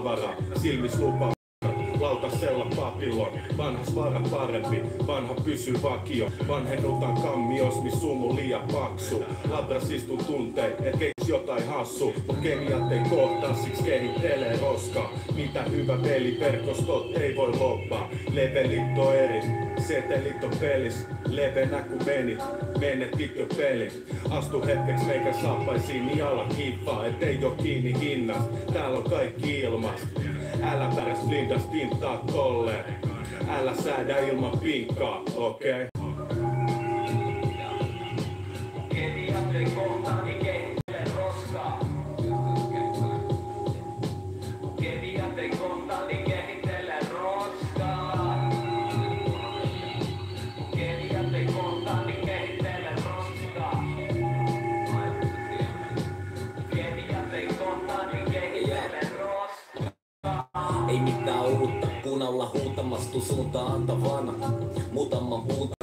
vara, silmis lupa lautasella papillon. Vanhas vara parempi, vanha pysyy vakio. Vanhennutaan kammios, miss sumu liian paksu. Labras istuu tuntee, et keiks jotain hassu. Mut kemiat ei kohtaa, siksi kehittelee roskaa. Mitä hyvä peli, verkostot ei voi loppaa. Levelit on eri, setelit on pelis. Levenä kun menit, menetit jo pelin. Astu hetkeksi meikän saappaisiin, niin ala kiippaa, et ei oo kiinni hinnasta. Täällä on kaikki ilmasta. Älä päräs blindas pinttaa tolleen. Älä säädä ilman pinkkaa, okei? Okay? Olla huutamastu suuntaan antavana. Muutaman puutkaa,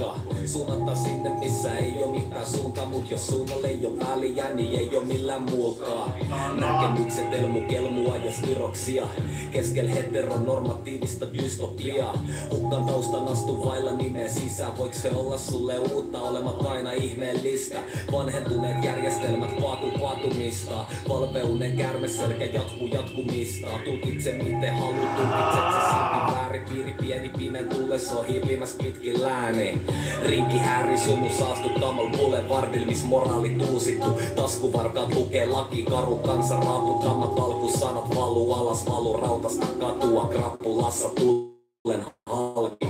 oo mitään suuntaa. Mut jos suunnalle ei oo väliä, niin ei oo millään muukaan. Näkemykset elmu kelmua ja spiroksia. Keskel heteronormatiivista dystopiaa. Hukkan taustan astu vailla nimeä sisään. Voiko se olla sulle uutta, olemat aina ihmeellistä? Vanhentuneet järjestelmät paatu paatumista. Valveunen kärmeselkä jatkuu jatkumista. Tulkitse miten haluat, tulkitset se silti väärin. Piiri pieni pimen tulles on hiipimäs pitkin lääni. Rinki häiri sumu saastuttamalla boulevardil, miss moraali tuusittu. Taskuvarkaat lukee laki, karu kansa raaputtamat alkusanat valuu alas, valu rautasta katua, krappulassa tulen halki.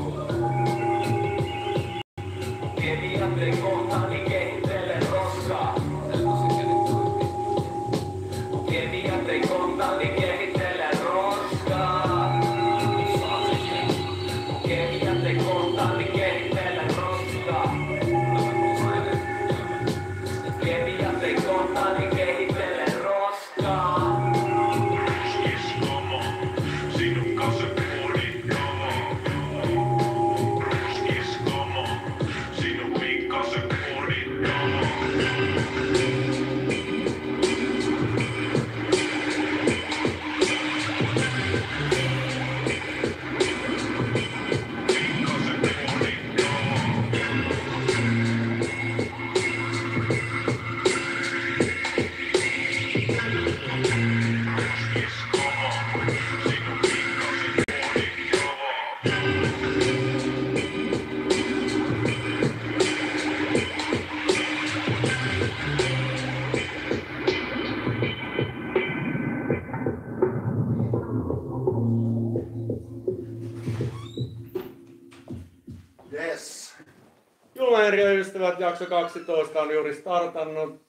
Ystävät, jakso 12 on juuri startannut.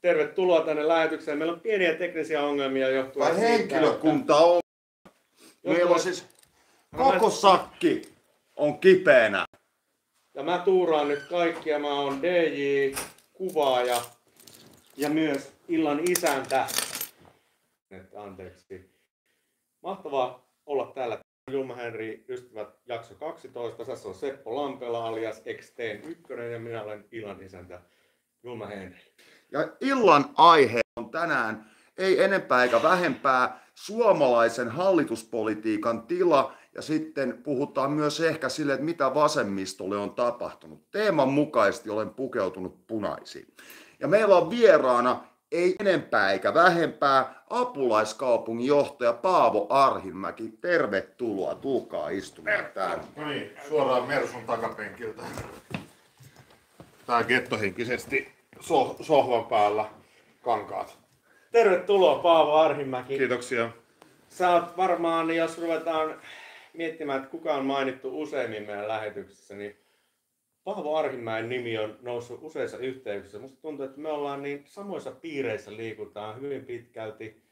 Tervetuloa tänne lähetykseen. Meillä on pieniä teknisiä ongelmia johtuen Vai siitä, henkilökunta on. Meillä on siis koko sakki on kipeänä. Ja mä tuuraan nyt kaikkia. Mä oon DJ, kuvaaja ja myös illan isäntä. Et Anteeksi. Mahtavaa olla täällä. Julma Henri, ystävät, jakso 12. Tässä on Seppo Lampela alias XTn ykkönen ja minä olen illan isäntä Julma Henri. Ja illan aihe on tänään ei enempää eikä vähempää suomalaisen hallituspolitiikan tila ja sitten puhutaan myös ehkä sille, että mitä vasemmistolle on tapahtunut. Teeman mukaisesti olen pukeutunut punaisiin. Ja meillä on vieraana ei enempää eikä vähempää apulaiskaupungin johtaja Paavo Arhinmäki. Tervetuloa, tulkaa istumaan täällä. No niin, suoraan Mersun takapenkiltä. Tää gettohenkisesti so- sohvan päällä kankaat. Tervetuloa Paavo Arhimäki. Kiitoksia. Sä oot varmaan, jos ruvetaan miettimään, että kuka on mainittu useimmin meidän lähetyksessä, niin Paavo Arhimäen nimi on noussut useissa yhteyksissä. Musta tuntuu, että me ollaan niin samoissa piireissä liikutaan hyvin pitkälti.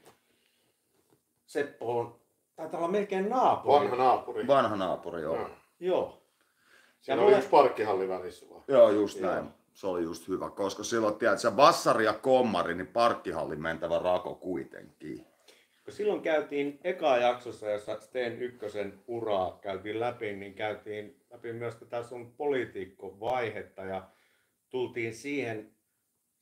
Seppo on, taitaa olla melkein naapuri. Vanha naapuri. Vanha naapuri, joo. Joo. Joo. Siinä Ja oli mulle- yksi parkkihalli välissä vaan. Joo, just Joo. näin. Se oli just hyvä, koska silloin, tiedät, se vassari ja kommari, niin parkkihallin mentävä rako kuitenkin. Kun silloin käytiin eka jaksossa, jossa Sten Ykkösen uraa käytiin läpi, niin käytiin läpi myös tätä sun poliitikkovaihetta ja tultiin siihen,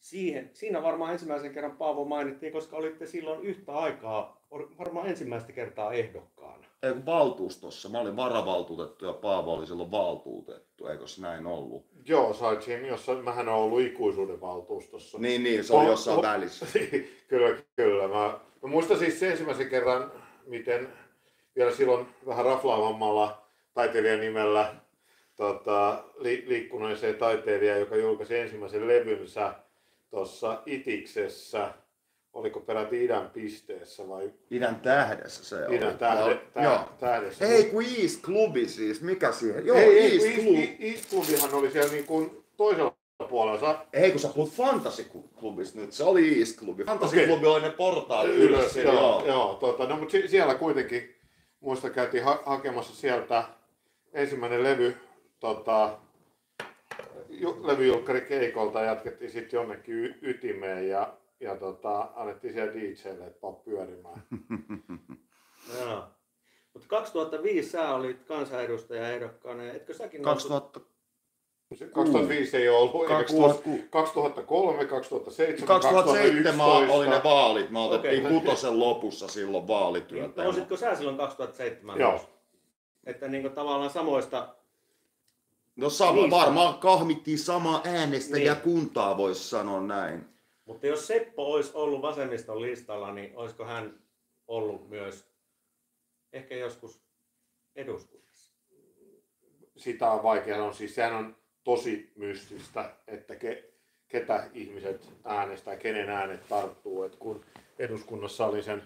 siihen, siinä varmaan ensimmäisen kerran Paavo mainittiin, koska olitte silloin yhtä aikaa varmaan ensimmäistä kertaa ehdokkaana. Ei, valtuustossa. Mä olin varavaltuutettu ja Paavo oli silloin valtuutettu. Eikös näin ollut? Joo, sä olit siinä, jossa mähän olen ollut ikuisuuden valtuustossa. Niin, niin, se oli jossain välissä. kyllä, kyllä. Mä, mä muistan siis se ensimmäisen kerran, miten vielä silloin vähän raflaavammalla taiteilijan nimellä tota, li, liikkuneeseen taiteilija, joka julkaisi ensimmäisen levynsä tuossa Itiksessä, oliko peräti idän pisteessä vai Idän tähdessä se oli. idän tähde, Ja- Joo. täh, tähdessä? Ei kun East Clubi siis, mikä siihen? Joo, ei, ei, East kun Club. East, East Clubihan oli siellä niin kuin toisella puolella. Sa- Ei kun sä puhut Fantasy Clubista nyt, se oli East Clubi. Fantasy Okei. Clubi oli ne portaat ylös, ylös. joo, joo. joo tota, no, mutta si- siellä kuitenkin, muista käytiin ha- hakemassa sieltä ensimmäinen levy, tota, ju- levyjulkkari keikolta, jatkettiin sitten jonnekin y- ytimeen ja, ja tota, annettiin siellä DJlle, että vaan pyörimään. Joo. Mutta 2005 sä olit kansanedustaja ehdokkaana, etkö säkin ollut- 2000, Se 2005 ei ole ollut, eikä 2006. 2003, 2007, 2007 2011. oli ne vaalit. Me otettiin Okei. kutosen lopussa silloin Niin, vaalityötä. Olitko sä silloin 2007? Joo. Että niin tavallaan samoista, No sama, Niistä. varmaan kahmittiin sama äänestäjä Niin. kuntaa, voisi sanoa näin. mutta jos Seppo olisi ollut vasemmiston listalla, niin olisiko hän ollut myös ehkä joskus eduskunnassa? sitä on vaikea sanoa. Siis sehän on tosi mystistä, että ke, ketä ihmiset äänestää, kenen äänet tarttuu. Et kun eduskunnassa oli sen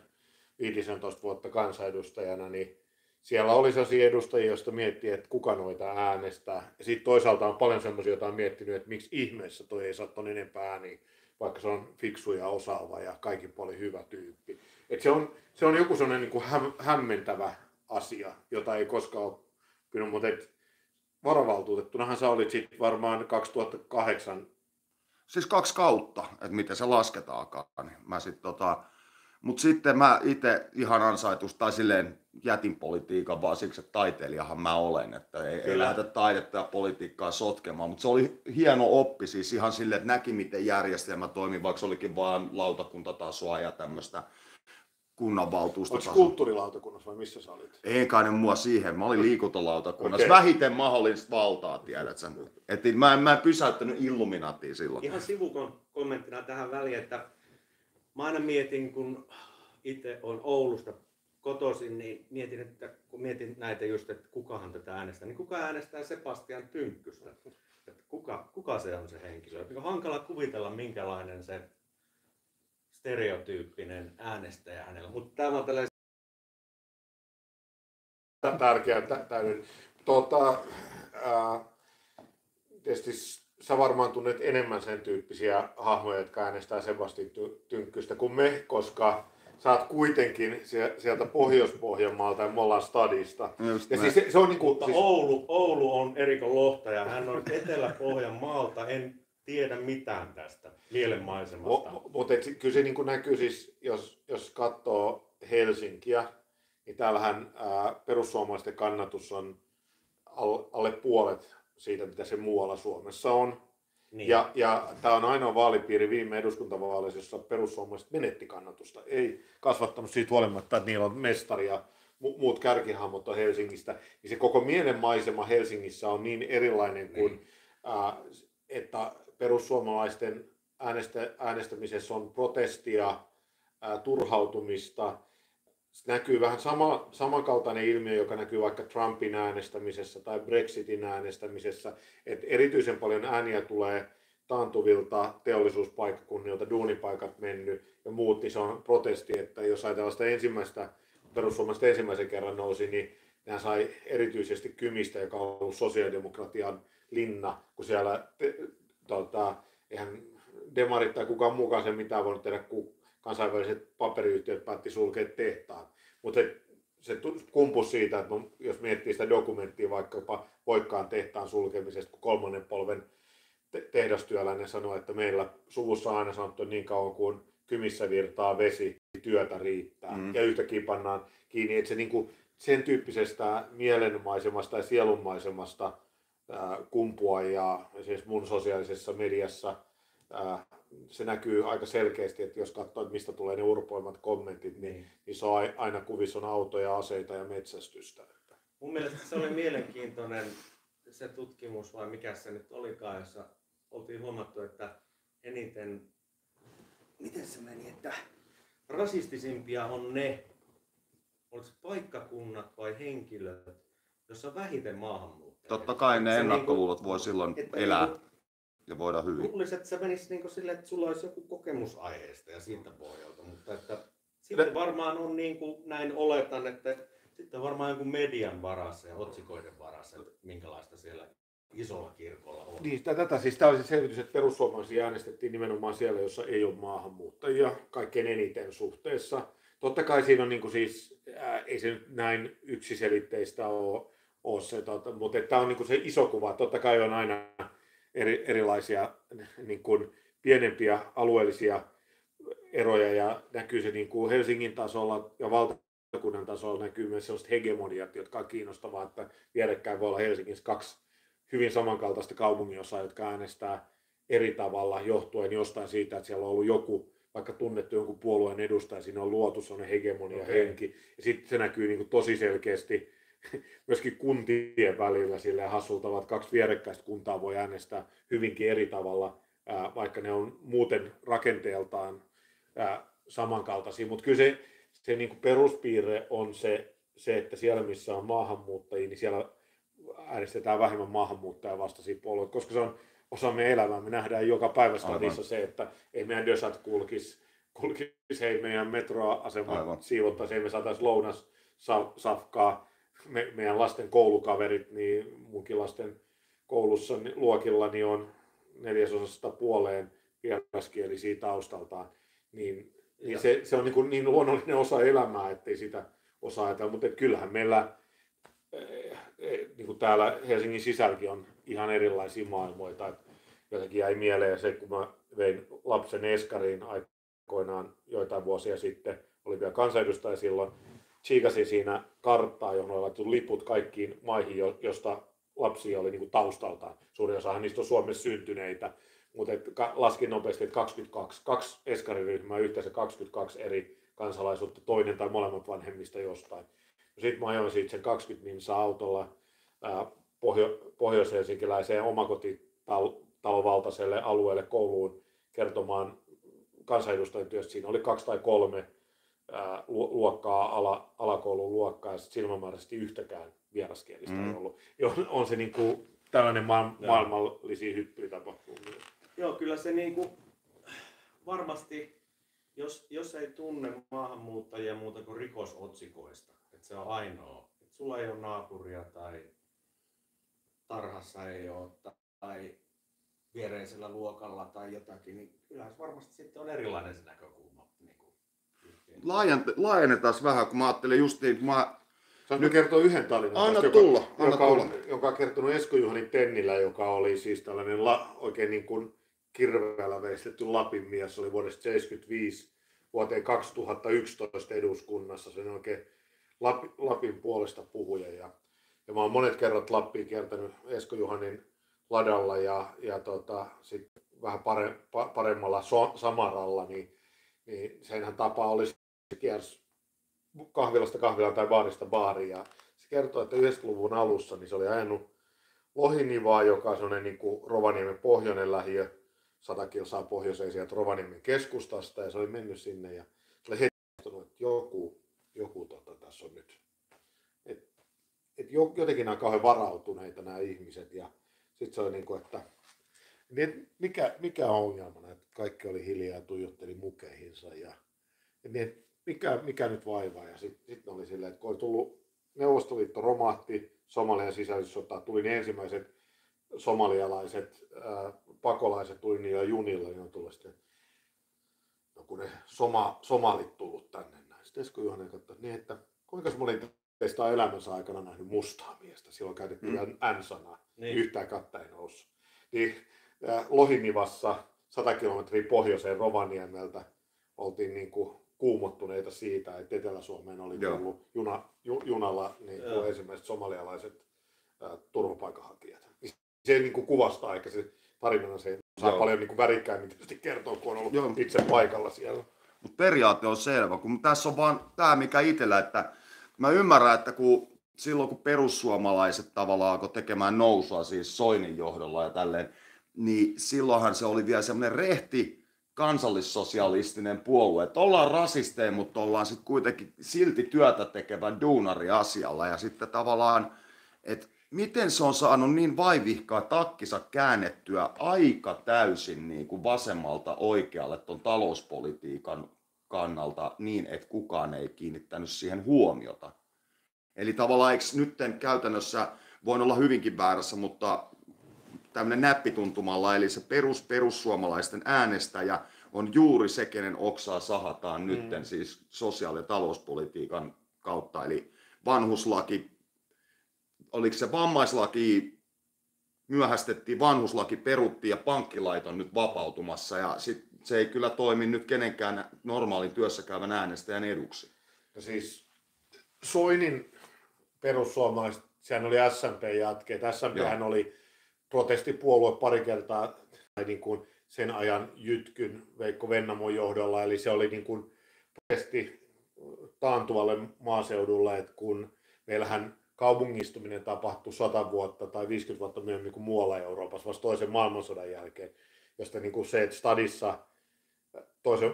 15 vuotta kansanedustajana, niin siellä oli sellaisia edustajia, joista miettii, että kuka noita äänestää. Ja sitten toisaalta on paljon sellaisia, joita on miettinyt, että miksi ihmeessä toi ei saa enempää ääniä, vaikka se on fiksu ja osaava ja kaikin puolin hyvä tyyppi. Et se, on, se on joku sellainen niin kuin häm, hämmentävä asia, jota ei koskaan ole mutta varavaltuutettunahan sä olit sitten varmaan 2008. Siis kaksi kautta, että miten se lasketaankaan. Niin Mä sit, tota, Mutta sitten mä itse ihan ansaitus, tai silleen jätin politiikan vaan siksi, että taiteilijahan mä olen, että ei, ei lähdetä taidetta ja politiikkaa sotkemaan. Mutta se oli hieno oppi siis ihan silleen, että näki miten järjestelmä toimii, vaikka se olikin vain lautakuntatasoa ja tämmöistä Oliko kunnanvaltuustotasoa. kulttuurilautakunnassa vai missä sä olit? Ei kai ne mua siihen. Mä olin liikuntalautakunnassa. Okei. Vähiten mahdollista valtaa, tiedät sä. Et mä, en, mä en pysäyttänyt Illuminatiin silloin. Ihan sivukommenttina tähän väliin, että mä aina mietin, kun itse on Oulusta kotoisin, niin mietin, että kun mietin näitä just, että kukahan tätä äänestää, niin kuka äänestää Sebastian Tynkkystä? Että kuka, kuka se on se henkilö? On hankala kuvitella, minkälainen se stereotyyppinen äänestäjä hänellä. Mutta tämä on tällainen Tä- Tärkeä tä- täydennys. Tota, ää, tietysti sä varmaan tunnet enemmän sen tyyppisiä hahmoja, jotka äänestää Sebastian Ty- Tynkkystä kuin me, koska sä oot kuitenkin sie- sieltä Pohjois-Pohjanmaalta ja me ollaan stadista. Just Ja näin. siis se, se on niinku, Mutta siis, Oulu, Oulu on Eriko Lohtaja. Hän on Etelä-Pohjanmaalta. En tiedä mitään tästä mielenmaisemasta. Mutta kyllä se niin näkyy siis, jos, jos katsoo Helsinkiä, niin täällähän ää, perussuomalaisten kannatus on al- alle puolet siitä, mitä se muualla Suomessa on. Niin. Ja, ja tämä on ainoa vaalipiiri viime eduskuntavaaleissa, jossa perussuomalaiset menetti kannatusta. Ei kasvattanut siitä huolimatta, että niillä on mestari ja mu- muut kärkihahmot on Helsingistä. Niin se koko mielenmaisema Helsingissä on niin erilainen kuin, ää, että perussuomalaisten äänestä, äänestämisessä on protestia, ää, turhautumista. Se näkyy vähän sama, samankaltainen ilmiö, joka näkyy vaikka Trumpin äänestämisessä tai Brexitin äänestämisessä, että erityisen paljon ääniä tulee taantuvilta teollisuuspaikkakunnilta, duunipaikat mennyt ja muut, niin se on protesti, että jos ajatellaan sitä ensimmäistä, perussuomalaiset ensimmäisen kerran nousi, niin nämä sai erityisesti Kymistä, joka on ollut sosiaalidemokratian linna, kun siellä tota, eihän demarit tai kukaan muukaan sen mitään voinut tehdä, kun kansainväliset paperiyhtiöt päätti sulkea tehtaan. Mutta se tu- kumpus siitä, että jos miettii sitä dokumenttia vaikkapa Voikkaan tehtaan sulkemisesta, kun kolmannen polven te- tehdastyöläinen sanoi, että meillä suvussa on aina sanottu niin kauan kuin kymissä virtaa vesi, työtä riittää. Mm. Ja yhtäkkiä pannaan kiinni, että se niinku sen tyyppisestä mielenmaisemasta ja sielunmaisemasta kumpua ja esimerkiksi mun sosiaalisessa mediassa ää, se näkyy aika selkeästi, että jos katsoo, että mistä tulee ne urpoimmat kommentit, niin, Niin. niin se on ai- aina kuvissa on autoja, aseita ja metsästystä. Että Mun mielestä se oli mielenkiintoinen se tutkimus, vai mikä se nyt olikaan, jossa oltiin huomattu, että eniten, miten se meni, että rasistisimpia on ne, oliko paikkakunnat vai henkilöt, jossa on vähiten maahanmuuttajia. Totta kai ne Se ennakkoluulot niinku- voi silloin että elää niinku- ja voida hyvin. Luulisin, että se menisi niin silleen, että sulla olisi joku kokemus aiheesta ja siitä pohjalta, mutta että sitten varmaan on niin kuin näin oletan, että sitten on varmaan joku median varassa ja otsikoiden varassa, että minkälaista siellä isolla kirkolla on. Niin, tä- tätä siis tämä oli se selvitys, että perussuomalaisia äänestettiin nimenomaan siellä, jossa ei ole maahanmuuttajia kaikkein eniten suhteessa. Totta kai siinä on niin kuin siis, ää, ei se nyt näin yksiselitteistä ole, ole se, tota, mutta tämä on niin kuin se iso kuva. Totta kai on aina eri, erilaisia niin kuin pienempiä alueellisia eroja ja näkyy se niin kuin Helsingin tasolla ja valtakunnan tasolla näkyy myös sellaiset hegemoniat, jotka on kiinnostavaa, että vierekkäin voi olla Helsingissä kaksi hyvin samankaltaista kaupunginosaa, jotka äänestää eri tavalla johtuen jostain siitä, että siellä on ollut joku, vaikka tunnettu jonkun puolueen edustaja, siinä on luotu sellainen hegemonia Okei. henki. Ja sitten se näkyy niin kuin tosi selkeästi myöskin kuntien välillä silleen hassulta, että kaksi vierekkäistä kuntaa voi äänestää hyvinkin eri tavalla, vaikka ne on muuten rakenteeltaan samankaltaisia. Mutta kyllä se, se niin kuin peruspiirre on se, se, että siellä missä on maahanmuuttajia, niin siellä äänestetään vähemmän maahanmuuttajia vastaisia puolueita, koska se on osa meidän elämää. Me nähdään joka päivä stadissa se, että ei meidän dösat kulkisi, kulkisi ei meidän metroasema siivottaisi, ei me saataisi lounas sa- safkaa. Me, meidän lasten koulukaverit, niin munkin lasten koulussa luokilla niin on neljäsosasta puoleen vieraskielisiä taustaltaan. Niin, niin se, se on niin, kuin niin luonnollinen osa elämää, ettei sitä osaa ajatella. Mutta kyllähän meillä eh, eh, niin kuin täällä Helsingin sisälläkin on ihan erilaisia maailmoita. Et jotenkin jäi mieleen se, kun mä vein lapsen Eskariin aikoinaan joitain vuosia sitten, oli vielä kansanedustaja silloin, tsiikasin siinä karttaa, johon oli laitettu liput kaikkiin maihin, jo- josta lapsia oli niin kuin taustaltaan. Suurin osahan niistä on Suomessa syntyneitä, mutta et laskin nopeasti, että 22, kaksi eskariryhmää, yhteensä 22 eri kansalaisuutta, toinen tai molemmat vanhemmista jostain. Sitten mä ajoin siitä sen 20 minsa autolla pohjo- pohjois-helsinkiläiseen omakotitalovaltaiselle alueelle kouluun kertomaan kansanedustajien työstä. Siinä oli kaksi tai kolme ää, luokkaa, ala, alakoulun luokkaa, ja silmämääräisesti yhtäkään vieraskielistä Mm. ei ollut. Jo, on se niin kuin tällainen ma- maailmallisia hyppyjä tapahtuu. Joo, kyllä se niinku, varmasti, jos, jos ei tunne maahanmuuttajia muuta kuin rikosotsikoista, että se on ainoa, että sulla ei ole naapuria tai tarhassa ei ole tai viereisellä luokalla tai jotakin, niin kyllähän se varmasti sitten on erilainen se näkökulma. Niin kuin, Laajennetaan vähän, kun mä ajattelin justiin, kun mä Saanko nyt kertoa yhden tarinan? Anna tästä, tulla, joka, anna joka, tulla. On, joka on kertonut Esko Juhani Tennilä, joka oli siis tällainen la, oikein niin kuin kirveellä veistetty Lapin mies. Oli vuodesta 75 vuoteen 2011 eduskunnassa. Se on oikein Lapin, Lapin puolesta puhuja. Ja, ja mä oon monet kerrat Lappiin kiertänyt Esko Juhanin ladalla ja, ja tota, sit vähän pare, pa, paremmalla so, samaralla, niin, niin senhän tapa oli se kiersi kahvilasta kahvilaan tai baarista baariin. Ja se kertoo, että 90-luvun alussa niin se oli ajanut Lohinivaa, joka on sellainen niin kuin Rovaniemen pohjoinen lähiö, 100 kilsaa pohjoiseen sieltä Rovaniemen keskustasta, ja se oli mennyt sinne ja se oli heti että joku, joku tota, tässä on nyt. Et, et jo- jotenkin nämä on kauhean varautuneita nämä ihmiset, ja sitten se oli niin kuin, että niin, mikä, mikä on ongelmana, että kaikki oli hiljaa ja tuijotteli mukeihinsa, ja, niin, mikä, mikä nyt vaivaa, ja sitten sit oli silleen, että kun oli tullut Neuvostoliitto romahti, Somalian sisällissota, tuli ne ensimmäiset somalialaiset ää, pakolaiset tuli niillä junilla, niin on tullut sitten, no kun ne soma, somalit tullut tänne näin. Sitten Esko Juhanen katsoi, niin että kuinka moni teistä on elämänsä aikana nähnyt mustaa miestä, silloin käytettiin Mm. N-sanaa, niin. Yhtään katta ei noussut. Niin ää, Lohinivassa 100 kilometriä pohjoiseen Rovaniemeltä oltiin niin kuin kuumottuneita siitä, että Etelä-Suomeen oli Joo. tullut juna, ju, junalla niin kuin ensimmäiset somalialaiset ää, turvapaikanhakijat. Se niin kuin kuvastaa, eikä se tarinana se saa Joo. paljon niin kuin värikkäämmin tietysti kertoa, kun on ollut Joo. itse paikalla siellä. Mutta periaate on selvä, kun tässä on vaan tämä mikä itsellä, että mä ymmärrän, että kun silloin kun perussuomalaiset tavallaan alkoi tekemään nousua siis Soinin johdolla ja tälleen, niin silloinhan se oli vielä semmoinen rehti kansallissosialistinen puolue, että ollaan rasisteja, mutta ollaan sitten kuitenkin silti työtä tekevä duunari asialla ja sitten tavallaan, että miten se on saanut niin vaivihkaa takkisa käännettyä aika täysin niin kuin vasemmalta oikealle tuon talouspolitiikan kannalta niin, että kukaan ei kiinnittänyt siihen huomiota. Eli tavallaan eikö nytten käytännössä, voin olla hyvinkin väärässä, mutta tämmöinen näppituntumalla, eli se perus, perussuomalaisten äänestäjä on juuri se, kenen oksaa sahataan nytten siis sosiaali- ja talouspolitiikan kautta. Eli vanhuslaki, oliko se vammaislaki, myöhästettiin, vanhuslaki peruttiin ja pankkilait on nyt vapautumassa ja sit se ei kyllä toimi nyt kenenkään normaalin työssä käyvän äänestäjän eduksi. Ja siis Soinin perussuomalaiset, sehän oli SMP-jatkeet. SMP hän oli protestipuolue pari kertaa niin kuin sen ajan Jytkyn Veikko Vennamon johdolla. Eli se oli niin kuin protesti taantuvalle maaseudulle, että kun meillähän kaupungistuminen tapahtui 100 vuotta tai 50 vuotta myöhemmin kuin muualla Euroopassa, vasta toisen maailmansodan jälkeen, josta niin kuin se, että stadissa toisen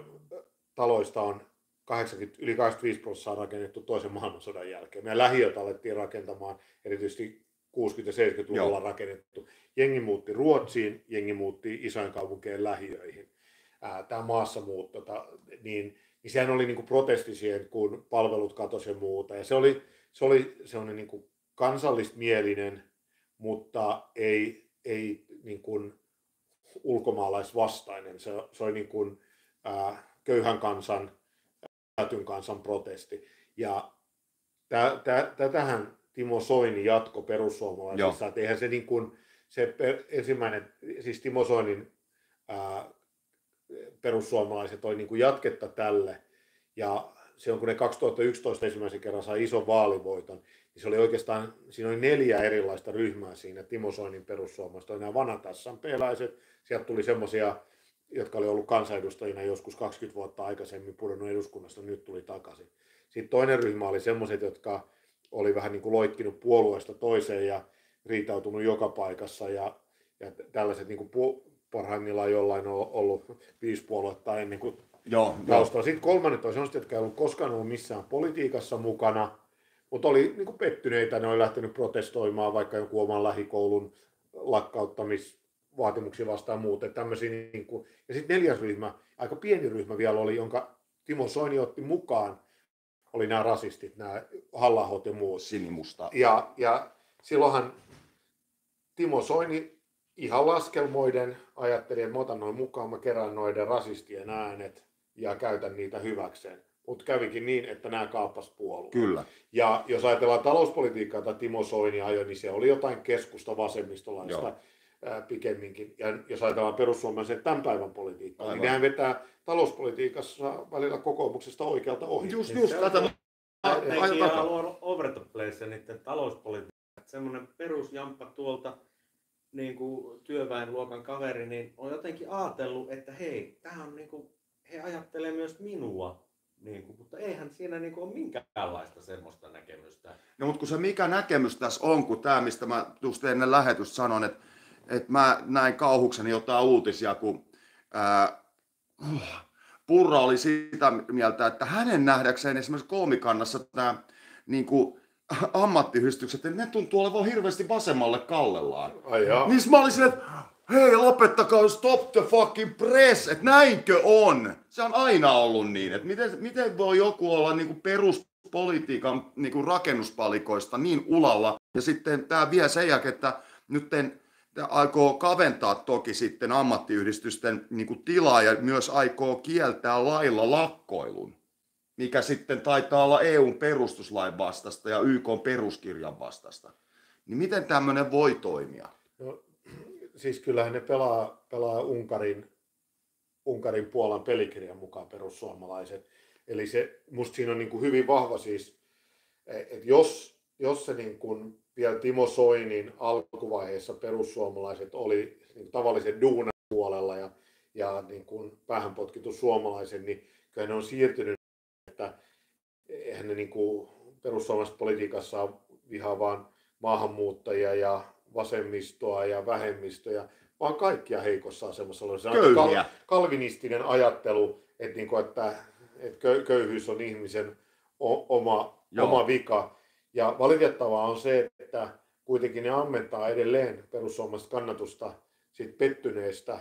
taloista on 80, yli 85 prosenttia rakennettu toisen maailmansodan jälkeen. Meidän lähiöt alettiin rakentamaan, erityisesti 60- ja 70-luvulla Joo. rakennettu. Jengi muutti Ruotsiin, jengi muutti isojen kaupunkien lähiöihin. Tämä maassamuutto, ta, niin, niin sehän oli niinku protesti siihen, kun palvelut katosi ja muuta. Ja se oli, se oli sellainen niinku kansallismielinen, mutta ei, ei niin kuin ulkomaalaisvastainen. Se, se oli niin kuin, ää, köyhän kansan, päätyn kansan protesti. Ja tä, tä, tätähän Timo Soini jatko perussuomalaisissa, että eihän se niin kuin, se ensimmäinen, siis Timo Soinin ää, perussuomalaiset oli niin kuin jatketta tälle. Ja silloin kun ne 2011 ensimmäisen kerran sai ison vaalivoiton, niin se oli oikeastaan, siinä oli neljä erilaista ryhmää siinä Timo Soinin perussuomalaiset. Oli nämä vanhat SMP-läiset, sieltä tuli semmoisia, jotka oli ollut kansanedustajina joskus 20 vuotta aikaisemmin pudonnut eduskunnasta, nyt tuli takaisin. Sitten toinen ryhmä oli semmoiset, jotka oli vähän niin kuin loikkinut puolueesta toiseen ja riitautunut joka paikassa ja, ja tällaiset niin kuin pu- parhaimmillaan jollain on ollut viisi puoluetta ennen kuin Joo, joo. taustalla. Sitten kolmannet on sellaiset, jotka ei ollut koskaan ollut missään politiikassa mukana, mutta oli niin kuin pettyneitä, ne oli lähtenyt protestoimaan vaikka jonkun oman lähikoulun lakkauttamisvaatimuksia vastaan muuten. Tämmöisiä niin kuin. Ja sitten neljäs ryhmä, aika pieni ryhmä vielä oli, jonka Timo Soini otti mukaan, oli nämä rasistit, nämä halla ja muut. Sinimusta. Ja, ja silloinhan Timo Soini ihan laskelmoiden ajatteli, että mä otan noin mukaan, mä kerään noiden rasistien äänet ja käytän niitä hyväkseen. Mutta kävikin niin, että nämä kaappas puolue. Kyllä. Ja jos ajatellaan talouspolitiikkaa, jota Timo Soini ajoi, niin se oli jotain keskusta vasemmistolaista Joo. Ää, pikemminkin. Ja jos ajatellaan perussuomalaisen tämän päivän politiikkaa, Aivan. niin nehän vetää talouspolitiikassa välillä kokoomuksesta oikealta ohi. Just, Niin just tätä on mä on over the place ja niiden talouspolitiikka. Semmoinen perusjamppa tuolta niin kuin työväenluokan kaveri, niin on jotenkin ajatellut, että hei, tämä on niin kuin, he ajattelee myös minua. Niin kuin, mutta eihän siinä niin kuin ole minkäänlaista semmoista näkemystä. No mutta kun se mikä näkemys tässä on, kun tämä, mistä mä just ennen lähetystä sanon, että, että mä näin kauhukseni jotain uutisia, kun ää, Purra oli sitä mieltä, että hänen nähdäkseen esimerkiksi kolmikannassa tämä niin kuin, ammattiyhdistykset, että ne tuntuu olevan hirveästi vasemmalle kallellaan. Ai jaa. Niin mä olin silleen, että hei lopettakaa stop the fucking press, että näinkö on? Se on aina ollut niin, että miten, miten voi joku olla niinku peruspolitiikan niinku rakennuspalikoista niin ulalla ja sitten tämä vie sen jälkeen, että nyt aikoo kaventaa toki sitten ammattiyhdistysten niinku tilaa ja myös aikoo kieltää lailla lakkoilun, mikä sitten taitaa olla EUn perustuslain vastasta ja YK peruskirjan vastasta. Niin miten tämmöinen voi toimia? No, siis kyllähän ne pelaa, pelaa Unkarin, Unkarin Puolan pelikirjan mukaan perussuomalaiset. Eli se, musta siinä on niin kuin hyvin vahva siis, että jos, jos se niin kuin vielä Timo Soinin alkuvaiheessa perussuomalaiset oli niin tavallisen duunan puolella ja, ja niin kuin päähän potkittu suomalaisen, niin kyllä ne on siirtynyt, että eihän ne niin kuin perussuomalaisessa politiikassa vihaa vaan maahanmuuttajia ja vasemmistoa ja vähemmistöjä, vaan kaikkia heikossa asemassa. Se on kal- kalvinistinen ajattelu, että, niin kuin, että, että köyhyys on ihmisen oma, oma vika. Ja valitettavaa on se, että kuitenkin ne ammentaa edelleen perussuomalaista kannatusta siitä pettyneestä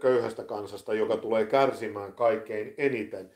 köyhästä kansasta, joka tulee kärsimään kaikkein eniten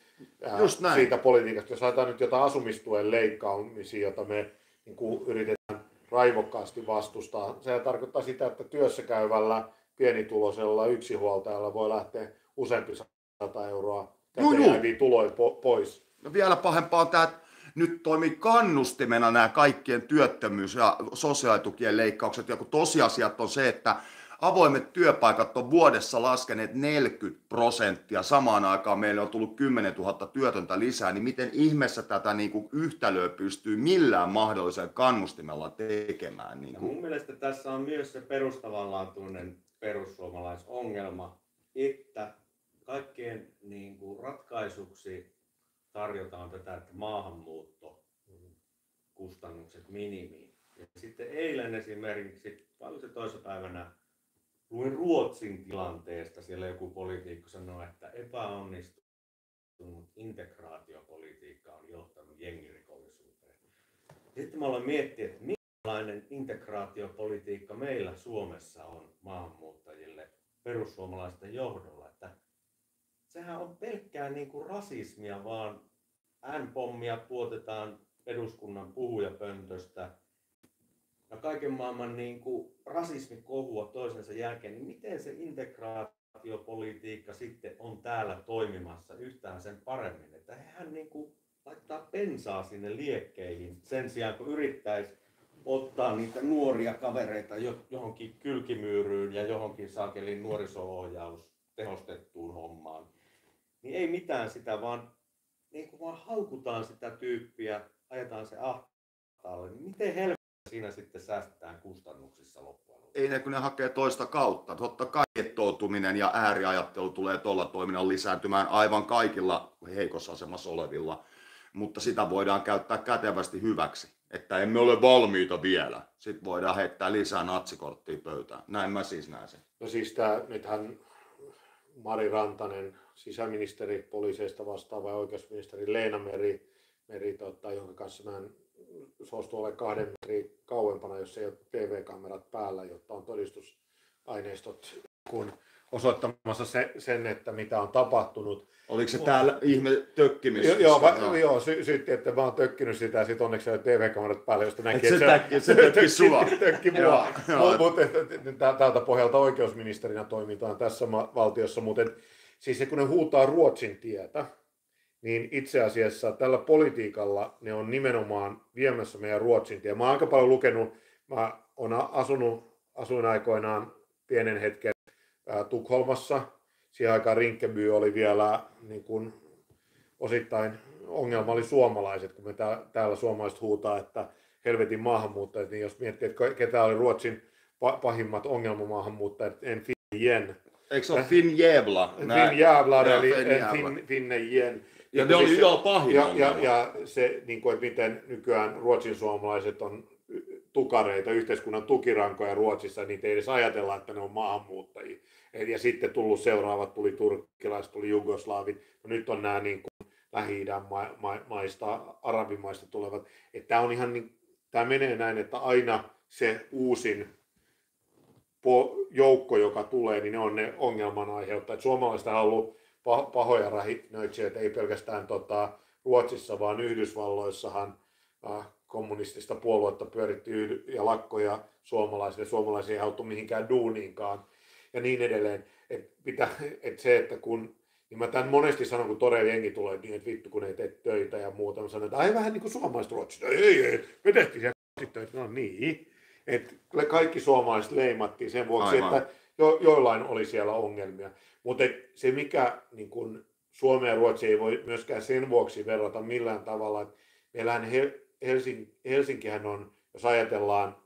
Just näin. siitä politiikasta. Jos ajatellaan nyt jotain asumistuen leikkaamisia, jota me niin kuin yritetään raivokkaasti vastustaa, se tarkoittaa sitä, että työssä käyvällä pienituloisella yksinhuoltajalla voi lähteä useampi sata euroa käteen tuloja po- pois. No vielä pahempaa on tämä, että nyt toimii kannustimena nämä kaikkien työttömyys- ja sosiaalitukien leikkaukset, ja kun tosiasiat on se, että avoimet työpaikat on vuodessa laskeneet 40 prosenttia, samaan aikaan meille on tullut 10 000 työtöntä lisää, niin miten ihmeessä tätä niin kuin yhtälöä pystyy millään mahdollisen kannustimella tekemään? Niin kuin? Mun mielestä tässä on myös se perustavanlaatuinen perussuomalaisongelma, että kaikkien niin kuin ratkaisuksi tarjotaan tätä, että maahanmuutto kustannukset minimiin. Ja sitten eilen esimerkiksi, paljon se toissapäivänä, luin Ruotsin tilanteesta. Siellä joku poliitikko sanoi, että epäonnistunut integraatiopolitiikka on johtanut jengirikollisuuteen. Sitten mä aloin miettiä, että minkälainen integraatiopolitiikka meillä Suomessa on maahanmuuttajille perussuomalaisten johdolla. Sehän on pelkkää niin kuin rasismia, vaan N-pommia puotetaan eduskunnan puhujapöntöstä ja kaiken maailman niin kuin rasismikohua toisensa jälkeen, niin miten se integraatiopolitiikka sitten on täällä toimimassa yhtään sen paremmin? Että hän niin kuin laittaa pensaa sinne liekkeihin sen sijaan, kun yrittäisi ottaa niitä nuoria kavereita johonkin kylkimyyryyn ja johonkin saakelin nuoriso-ohjaus tehostettuun hommaan. Niin ei mitään sitä, vaan niin kuin vaan haukutaan sitä tyyppiä, ajetaan se ahtaalle. Niin miten helvetti siinä sitten säästetään kustannuksissa loppujen Ei ne, kun ne hakee toista kautta. Totta kai ettoutuminen ja ääriajattelu tulee tuolla toiminnalla lisääntymään aivan kaikilla heikossa asemassa olevilla, mutta sitä voidaan käyttää kätevästi hyväksi, että emme ole valmiita vielä. Sitten voidaan heittää lisää natsikorttia pöytään. Näin mä siis näen sen. No siis tämä, nythän Mari Rantanen, sisäministeri poliiseista vastaava ja oikeusministeri Leena Meri, Meri tota, jonka kanssa mä en suostu olemaan kahden metrin kauempana, jos ei ole TV-kamerat päällä, jotta on todistusaineistot kun osoittamassa se, sen, että mitä on tapahtunut. Oliko se täällä ihme tökkimistä? Joo, va, joo. joo sy- syytti, että mä oon tökkinyt sitä ja sitten onneksi ole TV-kamerat päällä, josta näki, että se, tökki, se tökki sua. tökki mua. Mutta tältä pohjalta oikeusministerinä toimitaan tässä valtiossa, mutta siis kun ne huutaa Ruotsin tietä, niin itse asiassa tällä politiikalla ne on nimenomaan viemässä meidän Ruotsin tie. Mä oon aika paljon lukenut, mä oon asunut, asuin aikoinaan pienen hetken ää, Tukholmassa. Siihen aikaan Rinkeby oli vielä niin kuin, osittain ongelma oli suomalaiset, kun me tää, täällä suomalaiset huutaa, että helvetin maahanmuuttajat, niin jos miettii, että ketä oli Ruotsin pahimmat ongelmamaahanmuuttajat, en Finn Eikö se ole Finn Jävla? Finn Jävla, eli Finn, Finne Jen. Ja ne oli jo pahin ja, ja, ja, se, niin kuin, että miten nykyään ruotsin suomalaiset on tukareita, yhteiskunnan tukirankoja Ruotsissa, niin ei edes ajatella, että ne on maahanmuuttajia. Ja sitten tullut seuraavat, tuli turkkilaiset, tuli jugoslaavit, no nyt on nämä niin kuin lähi ma- ma- maista, arabimaista tulevat. Että tämä on ihan niin, tämä menee näin, että aina se uusin joukko, joka tulee, niin ne on ne ongelman aiheuttajat. Suomalaiset on ollut pahoja rahinöitsijöitä, ei pelkästään tota, Ruotsissa, vaan Yhdysvalloissahan äh, kommunistista puoluetta pyöritti ja lakkoja suomalaisille. Suomalaisia ei haluttu mihinkään duuniinkaan ja niin edelleen. Et pitää, et se, että kun, niin mä tämän monesti sanon, kun todella jengi tulee, niin että vittu kun ei tee töitä ja muuta. Mä sanon, että ai vähän niin kuin suomalaiset Ruotsista. Ei, ei, me tehtiin siellä töitä. No niin. Et kaikki suomalaiset leimattiin sen vuoksi, Aivan. että jo, joillain oli siellä ongelmia. Mutta se, mikä niin kun Suomi ja Ruotsi ei voi myöskään sen vuoksi verrata millään tavalla, että meillähän Helsing, Helsinkihän on, jos ajatellaan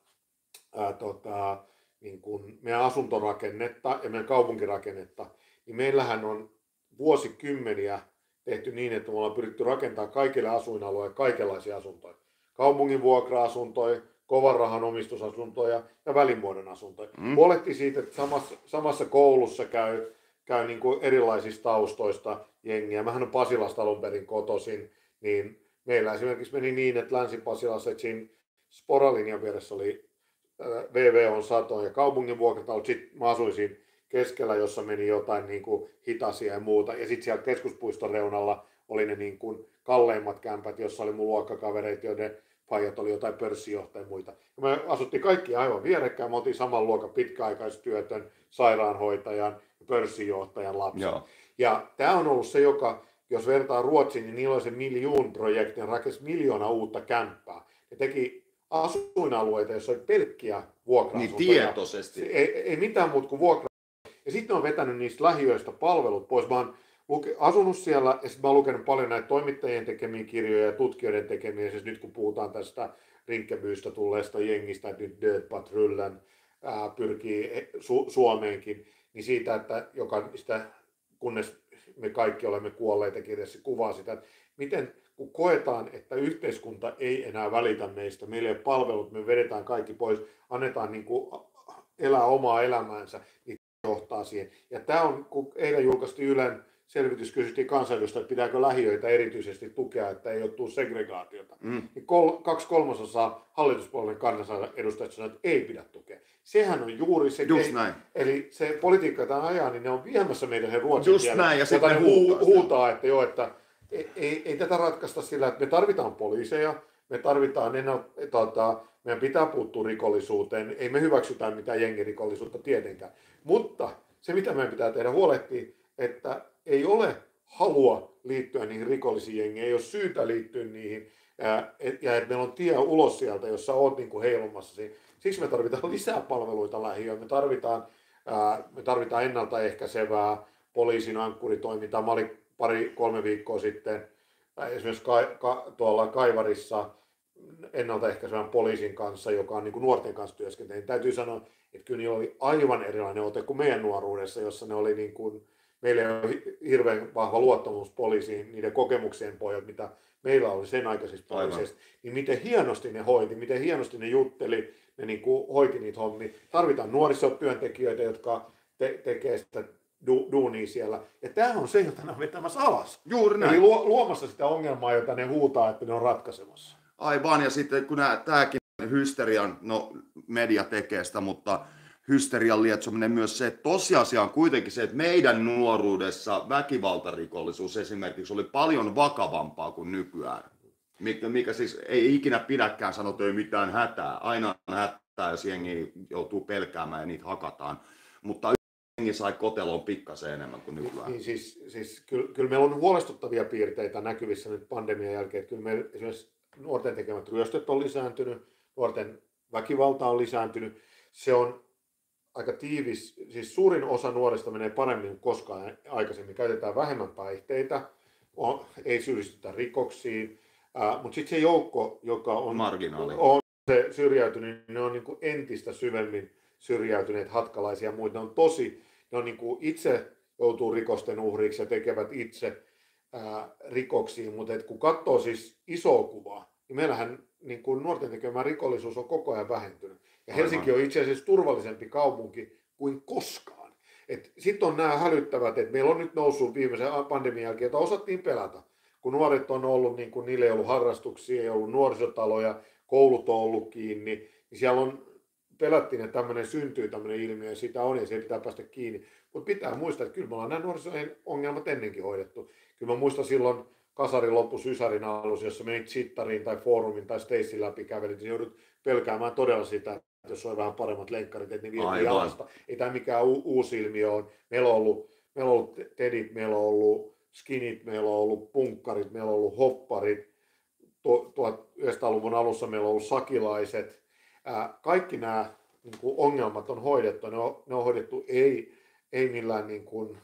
ää, tota, niin kuin meidän asuntorakennetta ja meidän kaupunkirakennetta, niin meillähän on vuosikymmeniä tehty niin, että me ollaan pyritty rakentamaan kaikille asuinalueille kaikenlaisia asuntoja. Kaupungin vuokra-asuntoja, kovan rahan omistusasuntoja ja välimuodon asuntoja. Mm. Huolehti siitä, että samassa, samassa koulussa käy, käy niin kuin erilaisista taustoista jengiä. Mähän on Pasilasta alun perin kotoisin, niin meillä esimerkiksi meni niin, että Länsi-Pasilassa, että siinä Sporalinjan vieressä oli VV on sato ja kaupungin vuokratalot, sitten mä asuin siinä keskellä, jossa meni jotain niin kuin hitasia ja muuta. Ja sitten siellä keskuspuiston reunalla oli ne niin kuin kalleimmat kämpät, jossa oli mun luokkakavereita, joiden pajat oli jotain pörssijohtajia ja muita. Ja me asuttiin kaikki aivan vierekkäin. Me oltiin saman luokan pitkäaikaistyötön, sairaanhoitajan ja pörssijohtajan lapsi. Joo. Ja tämä on ollut se, joka, jos vertaa Ruotsiin, niin niillä oli se miljoon projekti, ja rakensi miljoona uutta kämppää. Ne teki asuinalueita, joissa oli pelkkiä vuokra Niin tietoisesti. Ei, ei mitään muuta kuin vuokra ja sitten on vetänyt niistä lähiöistä palvelut pois. Oon luke, asunut siellä ja sitten mä oon lukenut paljon näitä toimittajien tekemiä kirjoja ja tutkijoiden tekemiä. Siis nyt kun puhutaan tästä rinkkebyystä tulleesta jengistä, että nyt Dirt Patrullen ää, pyrkii Su- Suomeenkin, niin siitä, että joka sitä, kunnes me kaikki olemme kuolleita kirjassa, kuvaa sitä, että miten kun koetaan, että yhteiskunta ei enää välitä meistä, meillä ei ole palvelut, me vedetään kaikki pois, annetaan niin kuin elää omaa elämäänsä, niin johtaa siihen. Ja tämä on, kun eilen julkaistiin Ylen selvitys, kysyttiin kansanedustajia, että pitääkö lähiöitä erityisesti tukea, että ei ole segregaatiota. Mm. Niin kol, kaksi kolmasosaa hallituspuolueen kansanedustajat sanoivat, että ei pidä tukea. Sehän on juuri se, Just näin. eli se politiikka, jota ajaa, niin ne on viemässä meidän sen ruotsin Just kielen, näin, ja jota ne huutaa, huutaa että joo, että ei, ei, ei, tätä ratkaista sillä, että me tarvitaan poliiseja, me tarvitaan, ennal, tota, meidän pitää puuttua rikollisuuteen, ei me hyväksytä mitään jengirikollisuutta tietenkään. Mutta se, mitä meidän pitää tehdä, huolehtia, että ei ole halua liittyä niihin rikollisiin jengeihin, ei ole syytä liittyä niihin, ja että meillä on tie ulos sieltä, jossa olet niin kuin heilumassa. Siksi me tarvitaan lisää palveluita lähiöön, me tarvitaan, me tarvitaan ennaltaehkäisevää poliisin ankkuritoimintaa. Mä olin pari-kolme viikkoa sitten esimerkiksi ka, ka, tuolla Kaivarissa ennaltaehkäisevän poliisin kanssa, joka on niin kuin nuorten kanssa työskentely. Täytyy sanoa, että kyllä niillä oli aivan erilainen ote kuin meidän nuoruudessa, jossa ne oli niin kuin, meillä ei ole hirveän vahva luottamus poliisiin, niiden kokemuksien pojat, mitä meillä oli sen aikaisista poliisista, niin miten hienosti ne hoiti, miten hienosti ne jutteli, ne niin kuin hoiti niitä hommia. Tarvitaan nuorisotyöntekijöitä, jotka te- tekee sitä du- duunia siellä. Ja tämä on se, jota ne on vetämässä alas. Juuri näin. Eli luomassa sitä ongelmaa, jota ne huutaa, että ne on ratkaisemassa. Aivan, ja sitten kun tämäkin hysterian, no media tekee sitä, mutta hysterian lietsominen myös se, että tosiasia on kuitenkin se, että meidän nuoruudessa väkivaltarikollisuus esimerkiksi oli paljon vakavampaa kuin nykyään. Mikä, mikä siis ei ikinä pidäkään sanoa, ei mitään hätää. Aina on hätää, jos jengi joutuu pelkäämään ja niitä hakataan. Mutta jengi sai koteloon pikkasen enemmän kuin nykyään. Niin siis, siis kyllä, kyllä meillä on huolestuttavia piirteitä näkyvissä nyt pandemian jälkeen. Kyllä meillä esimerkiksi nuorten tekemät ryöstöt on lisääntynyt, nuorten väkivalta on lisääntynyt. Se on aika tiivis, siis suurin osa nuorista menee paremmin kuin koskaan aikaisemmin. Käytetään vähemmän päihteitä, on, ei syyllistytä rikoksiin, mutta sitten se joukko, joka on, Marginaali. on se syrjäytynyt, ne on niin kuin entistä syvemmin syrjäytyneet hatkalaisia ja muita. Ne on tosi, ne on niin kuin itse joutuu rikosten uhriksi ja tekevät itse ää, rikoksiin, mutta et kun katsoo siis isoa kuvaa, niin meillähän niin kuin nuorten tekemä rikollisuus on koko ajan vähentynyt. Ja Helsinki on itse asiassa turvallisempi kaupunki kuin koskaan. Sitten on nämä hälyttävät, että meillä on nyt noussut viimeisen pandemian jälkeen, että osattiin pelata. Kun nuoret on ollut, niin kuin niille ei ollut harrastuksia, ei ollut nuorisotaloja, koulut on ollut kiinni, niin siellä on pelättiin, että tämmöinen syntyy, tämmöinen ilmiö, ja sitä on, ja siihen pitää päästä kiinni. Mutta pitää muistaa, että kyllä me ollaan nämä nuoriso-ongelmat ennenkin hoidettu. Kyllä mä muistan silloin kasarin loppu Sysärin alus, jossa menit Chittariin tai Forumin tai Stacein läpi kävelit, niin joudut pelkäämään todella sitä, jos on vähän paremmat lenkkarit, että ne vie jalasta. Ei tämä mikään u- uusi ilmiö on. Meillä on ollut, meillä on ollut tedit, meillä on ollut skinit, meillä on ollut punkkarit, meillä on ollut hopparit. 1900-luvun alussa meillä on ollut sakilaiset. kaikki nämä niin kuin ongelmat on hoidettu. Ne on, ne on hoidettu ei, ei millään niin kuin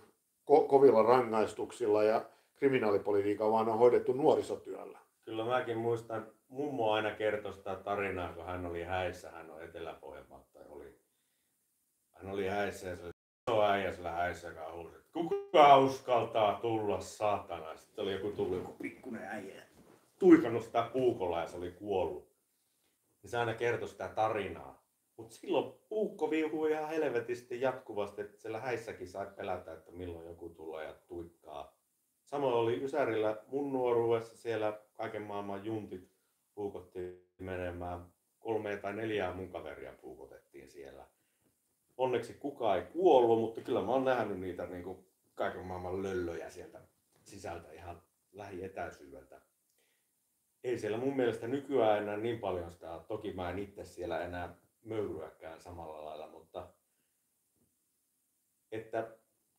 ko- kovilla rangaistuksilla ja kriminaalipolitiikalla, vaan on hoidettu nuorisotyöllä. Kyllä mäkin muistan, mummo aina kertoi sitä tarinaa, kun hän oli häissä, hän on Etelä-Pohjanmaalta, oli hän oli häissä ja se oli iso äijä siellä häissä, joka huusi, että kuka uskaltaa tulla saatana. Sitten oli joku tullut joku pikkuinen äijä, tuikannut sitä puukolla ja se oli kuollut. Ja se aina kertoi sitä tarinaa. Mutta silloin puukko viuhuu ihan helvetisti jatkuvasti, että siellä häissäkin sai pelätä, että milloin joku tulee ja tuikkaa. Samoin oli Ysärillä mun nuoruudessa siellä kaiken maailman juntit puukottiin menemään. Kolme tai neljää mun kaveria puukotettiin siellä. Onneksi kukaan ei kuollut, mutta kyllä mä oon nähnyt niitä niin kuin kaiken maailman löllöjä sieltä sisältä ihan lähietäisyydeltä. Ei siellä mun mielestä nykyään enää niin paljon sitä ole. Toki mä en itse siellä enää möyryäkään samalla lailla, mutta että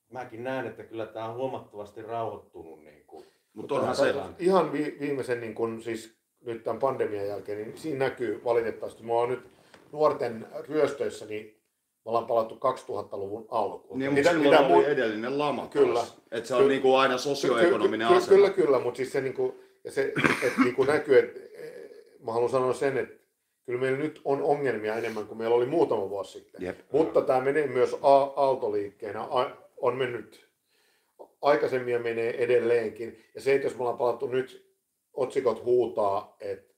mäkin näen, että kyllä tämä on huomattavasti rauhoittunut. Niin kuin, Mutta onhan se, Ihan vi- viimeisen, niin kun, siis nyt tämän pandemian jälkeen, niin siinä näkyy valitettavasti. Mä oon nyt nuorten ryöstöissä, niin me ollaan palattu 2000-luvun alkuun. niin, mutta silloin mu- oli edellinen lama Kyllä. taas. Että se on Kyllä. niinku aina sosioekonominen Ky- ky- asema. Kyllä, kyllä, mutta siis se, niinku, ja se että niinku näkyy, että eh, mä haluan sanoa sen, että kyllä meillä nyt on ongelmia enemmän kuin meillä oli muutama vuosi sitten. Jep. Mutta tämä menee myös a- aaltoliikkeenä, A- on mennyt aikaisemmin ja menee edelleenkin. Ja se, että jos me ollaan palattu nyt, otsikot huutaa, että,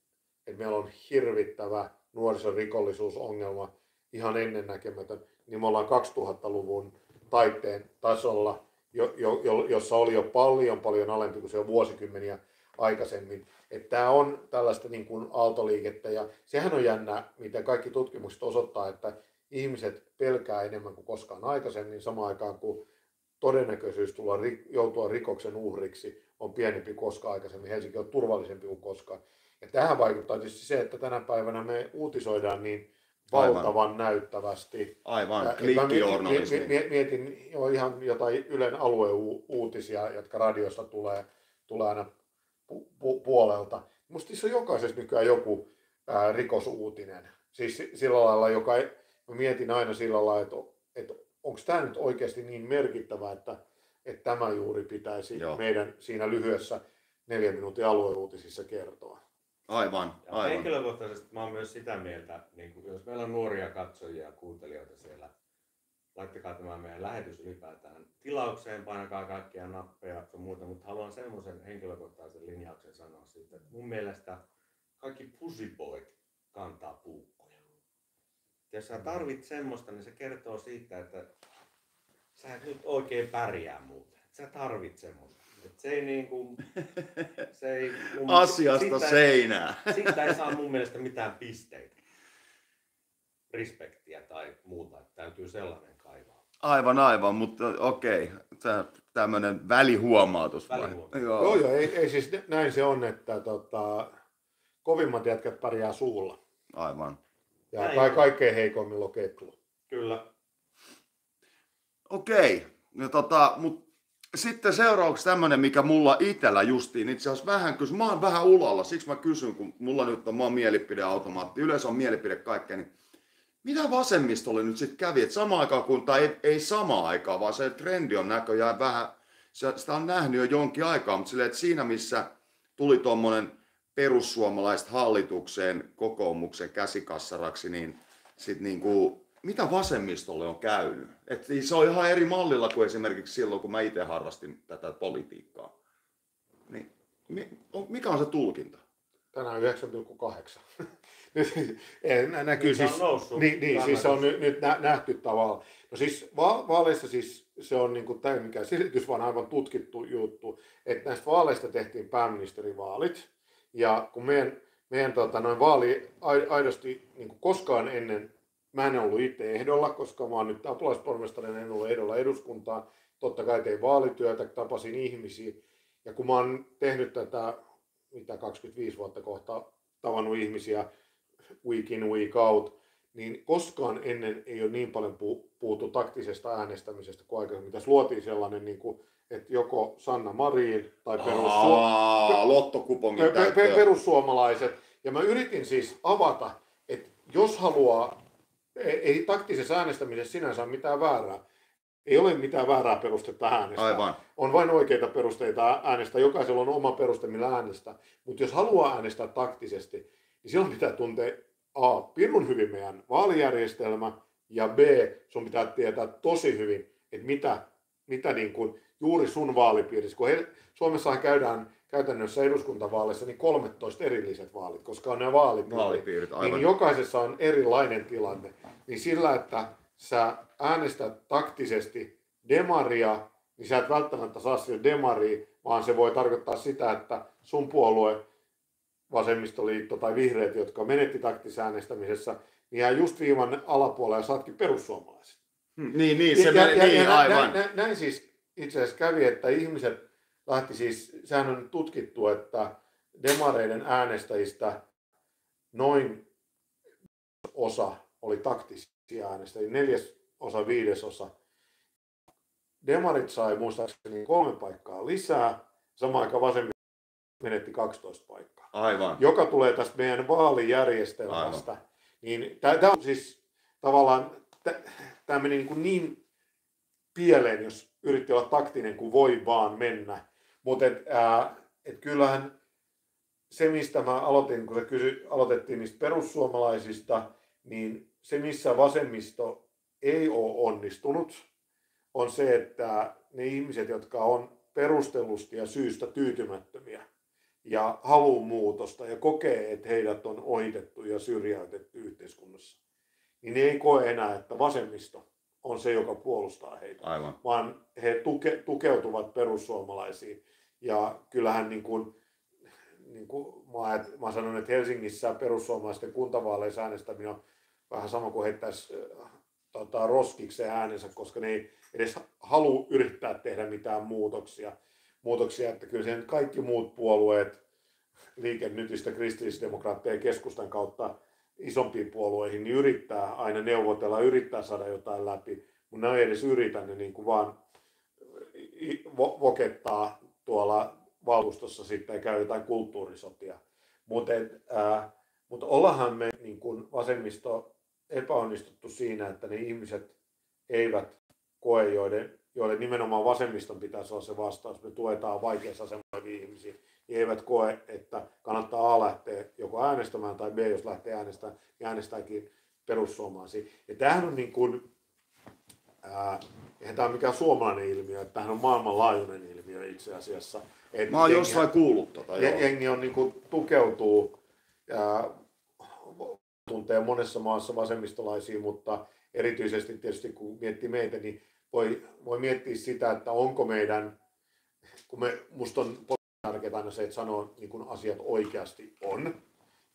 että meillä on hirvittävä nuorisorikollisuusongelma, ihan ennennäkemätön, niin me ollaan 2000-luvun taitteen tasolla, jo, jo, jo, jossa oli jo paljon paljon alempi kuin se on vuosikymmeniä aikaisemmin. Että tämä on tällaista niin kuin aaltoliikettä ja sehän on jännä, mitä kaikki tutkimukset osoittaa, että ihmiset pelkää enemmän kuin koskaan aikaisemmin samaan aikaan, kun todennäköisyys tulla, joutua rikoksen uhriksi on pienempi koskaan aikaisemmin. Helsinki on turvallisempi kuin koskaan. Ja tähän vaikuttaa tietysti se, että tänä päivänä me uutisoidaan niin Aivan. valtavan näyttävästi. Aivan, ja mä klikkijournalismi. mie- mie- Mietin jo ihan jotain Ylen alueuutisia, jotka radiosta tulee, tulee aina pu- pu- puolelta. Musta se on jokaisessa nykyään joku ää, rikosuutinen. Siis si- sillä lailla, joka ei, mietin aina sillä lailla, että, että onko tämä nyt oikeasti niin merkittävä, että, että tämä juuri pitäisi Joo. meidän siinä lyhyessä neljän minuutin alueuutisissa kertoa. Aivan, Ja aivan. Henkilökohtaisesti mä oon myös sitä mieltä, niin kuin, jos meillä on nuoria katsojia ja kuuntelijoita siellä, laittakaa tämä meidän lähetys ylipäätään tilaukseen, painakaa kaikkia nappeja ja muuta, mutta haluan semmoisen henkilökohtaisen linjauksen sanoa siitä, että mun mielestä kaikki pussyboyt kantaa puukkoja. Jos sä tarvit semmoista, niin se kertoo siitä, että sä et nyt oikein pärjää muuten. Sä tarvit semmoista. Et se ei niinku, se ei mun, Asiasta siitä ei- seinää. siitä ei saa mun mielestä mitään pisteitä. Respektiä tai muuta. Että täytyy sellainen kaivaa. Aivan, aivan, mutta okei. Tää, tämmönen välihuomautus? Välihuomautus. Joo, joo, ei, ei siis näin se on, että tota, kovimmat jätkät pärjää suulla. Aivan. Ja Näin kaikkein heikoimmilla on ketlu. Kyllä. Okei, no tota, mut sitten seuraavaksi tämmönen, mikä mulla itellä justiin itse asiassa vähän kysy, mä oon vähän ulalla, siksi mä kysyn, kun mulla nyt on, oon mielipideautomaatti, yleensä on mielipide kaikkea, niin mitä vasemmistolle nyt sitten kävi, että samaan aikaan kun, tai ei, ei samaan aikaan, vaan se trendi on näköjään vähän, sitä on nähnyt jo jonkin aikaa, mutta silleen, että siinä missä tuli tuommoinen perussuomalaiset hallitukseen kokoomuksen käsikassaraksi, niin sit niinku, mitä vasemmistolle on käynyt? Et se on ihan eri mallilla kuin esimerkiksi silloin, kun mä itse harrastin tätä politiikkaa. Niin, mi- on- mikä on se tulkinta? Tänään 9,8. Nyt ei, nä- näkyy Nyt se on siis, noussut niin, niin, siis se on nyt, nyt nä- nähty tavalla. No siis va- vaaleissa siis se on niin kuin tämä mikä selitys, vaan aivan tutkittu juttu, että näistä vaaleista tehtiin pääministerivaalit. Ja kun meidän, meidän tota, noin vaali ai- aidosti niin kuin koskaan ennen, mä en ollut itse ehdolla, koska mä oon nyt apulaispormestarina, en ollut ehdolla eduskuntaan. Totta kai tein vaalityötä, tapasin ihmisiä. Ja kun mä oon tehnyt tätä, mitä 25 vuotta kohta tavannut ihmisiä week in, week out, niin koskaan ennen ei ole niin paljon pu- puhuttu taktisesta äänestämisestä kuin aikaisemmin. Tässä luotiin sellainen, niin kuin, että joko Sanna Marin tai perussu- Aa, lottokupongin pe- pe- täyttöä. perussuomalaiset. Ja mä yritin siis avata, että jos haluaa, ei, ei taktisessa äänestämisessä sinänsä ole mitään väärää. Ei ole mitään väärää perustetta äänestää. Aivan. On vain oikeita perusteita äänestää. Jokaisella on oma peruste, millä äänestää. Mutta jos haluaa äänestää taktisesti, niin silloin pitää tuntea A, pirun hyvin meidän vaalijärjestelmä, ja B, sun pitää tietää tosi hyvin, että mitä, mitä niin kuin juuri sun vaalipiirissä, kun he, Suomessahan käydään käytännössä eduskuntavaaleissa niin 13 erilliset vaalit, koska on ne vaalipiirit, Vaalipiirit, aivan. niin jokaisessa on erilainen tilanne. Niin sillä, että sä äänestät taktisesti demaria, niin sä et välttämättä saa sille demaria, vaan se voi tarkoittaa sitä, että sun puolue, vasemmistoliitto tai vihreät, jotka menetti taktisessa äänestämisessä, niin jää just viivan alapuolella ja saatkin perussuomalaiset. Hmm, Niin, niin, se meni, niin, nä- aivan. Näin, näin, näin siis itse asiassa kävi, että ihmiset lähti siis, sehän on tutkittu, että demareiden äänestäjistä noin osa oli taktisia äänestäjiä, neljäs osa, viidesosa. Demarit sai muistaakseni kolme paikkaa lisää, samaan aikaan vasemmisto menetti 12 paikkaa Aivan. joka tulee tästä meidän vaalijärjestelmästä, niin tämä on siis tavallaan, tämä meni niin, kuin niin pieleen, jos yritti olla taktinen kuin voi vaan mennä. Mutta et, ää, et kyllähän se, mistä mä aloitin, kun se kysy, aloitettiin niistä perussuomalaisista, niin se, missä vasemmisto ei ole onnistunut, on se, että ne ihmiset, jotka on perustellusti ja syystä tyytymättömiä, ja haluaa muutosta ja kokee, että heidät on ohitettu ja syrjäytetty yhteiskunnassa, niin ne ei koe enää, että vasemmisto on se, joka puolustaa heitä, Aivan. vaan he tuke, tukeutuvat perussuomalaisiin. Ja kyllähän niin kuin, niin kuin mä, mä sanon, että Helsingissä perussuomalaisten kuntavaaleissa äänestäminen on vähän sama kuin heittäisi äh, tota, roskiksen äänensä, koska ne ei edes halua yrittää tehdä mitään muutoksia. Muutoksia, että kyllä sen kaikki muut puolueet, Liike Nytistä, kristillisdemokraatteja ja keskustan kautta isompiin puolueihin, niin yrittää aina neuvotella, yrittää saada jotain läpi, mutta ne ei edes yritä, ne niin kuin vaan vokettaa tuolla valtuustossa sitten käy jotain kulttuurisotia. Mutta äh, mut ollahan me niin kuin vasemmisto epäonnistuttu siinä, että ne ihmiset eivät koe, joiden, joille nimenomaan vasemmiston pitäisi olla se vastaus. Me tuetaan vaikeassa asemassa olevia ihmisiä, niin eivät koe, että kannattaa A lähteä joko äänestämään tai B, jos lähtee äänestämään, niin äänestääkin perussuomalaisia. Ja tämähän on niin kuin, ää, eihän tämä ole mikään suomalainen ilmiö, että tämähän on maailmanlaajuinen ilmiö itse asiassa. Et Mä oon jengi- jossain kuullut tota, joo. jengi on niin kuin, tukeutuu ja tuntee monessa maassa vasemmistolaisia, mutta erityisesti tietysti kun miettii meitä, niin voi, voi miettiä sitä, että onko meidän, kun me, musta on tärkeää aina se, että sanoo niin kuin asiat oikeasti on,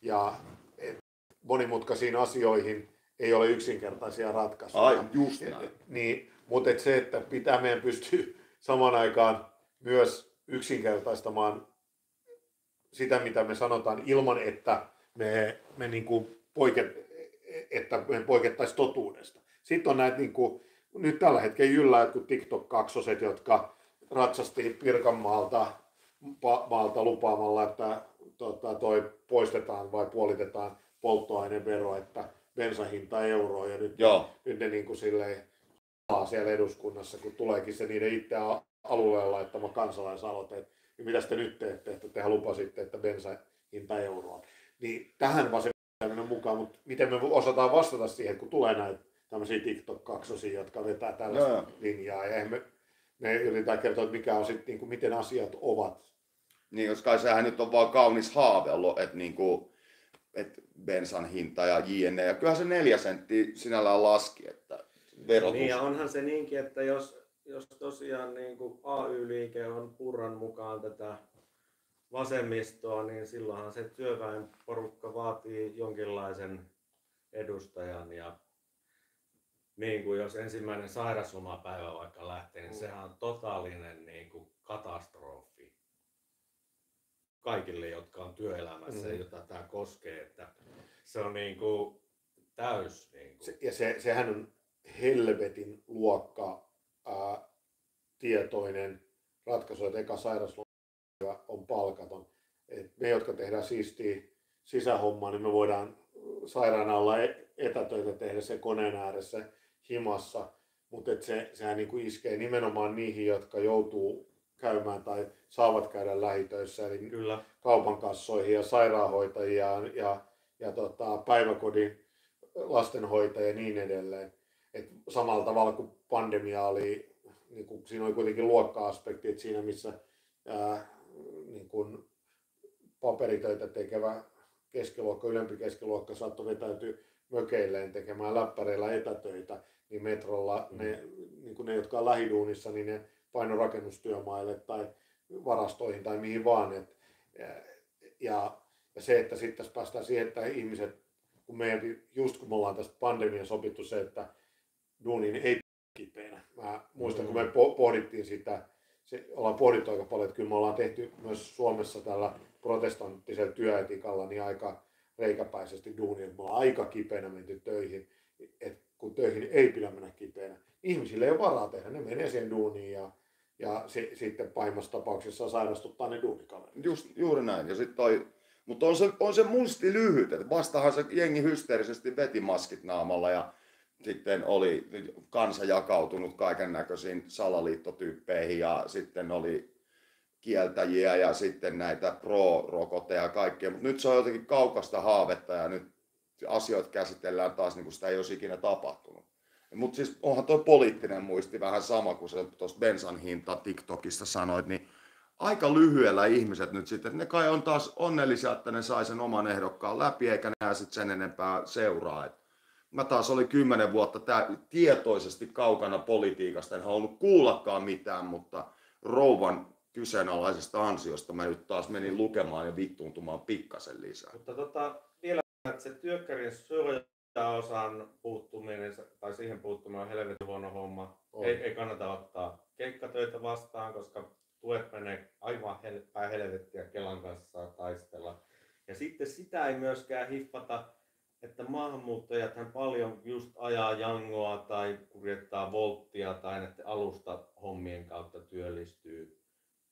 ja et monimutkaisiin asioihin ei ole yksinkertaisia ratkaisuja. Ai, just näin. Niin, mutta et se, että pitää meidän pystyä samaan aikaan myös yksinkertaistamaan sitä, mitä me sanotaan, ilman että me, me niin kuin poiket, että me poikettaisiin totuudesta. Sitten on näitä, niin kuin, nyt tällä hetkellä jyllää jotkut TikTok-kaksoset, jotka ratsasti Pirkanmaalta pa- maalta lupaamalla, että tota, toi poistetaan vai puolitetaan polttoainevero, että bensahinta euroa ja nyt, Joo. nyt ne niin kuin silleen siellä eduskunnassa, kun tuleekin se niiden itse alueella laittama kansalaisaloite, että niin mitä te nyt teette, että tehän lupasitte, että bensahinta euroa. Niin tähän vasemmistoinen mukaan, mutta miten me osataan vastata siihen, kun tulee näitä tämmöisiä TikTok-kaksosia, jotka vetää tällaista joo. linjaa, ja me, me yritetään kertoa, että mikä on sitten, niin kuin, miten asiat ovat. Niin, koska sehän nyt on vaan kaunis haavello, että niinku, että bensan hinta ja jne. Ja kyllähän se neljä senttiä sinällään laski, että verotus. Niin ja onhan se niinkin, että jos, jos tosiaan niin kuin AY-liike on Purran mukaan tätä vasemmistoa, niin silloinhan se työväenporukka vaatii jonkinlaisen edustajan ja niin kuin jos ensimmäinen sairaslomapäivä vaikka lähtee, niin sehän on totaalinen niin kuin katastrofi kaikille, jotka on työelämässä, Mhm. jota tämä koskee, että se on niin kuin täys. Niin kuin. Se, ja se, sehän on helvetin luokka ää, tietoinen ratkaisu, että eka sairauslomapäivä on palkaton. Et me, jotka tehdään siistiä sisähommaa, niin me voidaan sairaana olla e- etätöitä tehdä se koneen ääressä himassa, mutta se, sehän niin kuin iskee nimenomaan niihin, jotka joutuu käymään tai saavat käydä lähitöissä, eli Kyllä. kaupan kassoihin ja sairaanhoitajia ja, ja tota, päiväkodin lastenhoitajia ja niin edelleen. Et samalla tavalla kuin pandemia oli, niin kuin, siinä oli kuitenkin luokka-aspekti, että siinä missä ää, niin kuin paperitöitä tekevä keskiluokka, ylempi keskiluokka saattoi vetäytyä mökeilleen tekemään läppäreillä etätöitä, niin metrolla mm. ne, niin kuin ne, jotka on lähiduunissa, niin ne paino rakennustyömaille tai varastoihin tai mihin vaan. Et, ja, ja se, että sitten tässä päästään siihen, että ihmiset, kun meidän, just kun me ollaan tästä pandemian sopittu se, että duuniin ei kipeänä. Mä muistan, mm. kun me pohdittiin sitä, se, ollaan pohdittu aika paljon, että kyllä me ollaan tehty myös Suomessa tällä protestanttisella työetikalla niin aika reikäpäisesti duunia, että me ollaan aika kipeänä menty töihin, että kun töihin ei pidä mennä kipeänä. Ihmisille ei ole varaa tehdä, ne menee siihen duuniin ja, ja si, sitten pahimmassa tapauksessa sairastuttaa ne duunikaverit. Just, juuri näin. Ja sit toi, mutta on se, on se musti lyhyt, että vastahan se jengi hysteerisesti veti maskit naamalla ja sitten oli kansa jakautunut kaiken näköisiin salaliittotyyppeihin ja sitten oli kieltäjiä ja sitten näitä pro-rokoteja ja kaikkea, mutta nyt se on jotenkin kaukasta haavetta ja nyt asioita käsitellään taas niin kuin sitä ei olisi ikinä tapahtunut. Mutta siis onhan tuo poliittinen muisti vähän sama kuin se tuosta bensan hinta TikTokista sanoit, niin aika lyhyellä ihmiset nyt sitten, ne kai on taas onnellisia, että ne sai sen oman ehdokkaan läpi, eikä ne sitten sen enempää seuraa. Et mä taas olin kymmenen vuotta tää, tietoisesti kaukana politiikasta, en halunnut kuullakaan mitään, mutta rouvan kyseenalaisesta ansiosta mä nyt taas menin lukemaan ja vittuuntumaan pikkasen lisää. Mutta tota, vielä, että se työkkärin syrjäosan puuttuminen tai siihen puuttuminen on helvetin huono homma. Ei, ei, kannata ottaa keikkatöitä vastaan, koska tuet menee aivan hel- päin helvettiä Kelan kanssa taistella. Ja sitten sitä ei myöskään hiffata, että maahanmuuttajat paljon just ajaa jangoa tai kuljettaa volttia tai näiden alusta hommien kautta työllistyy.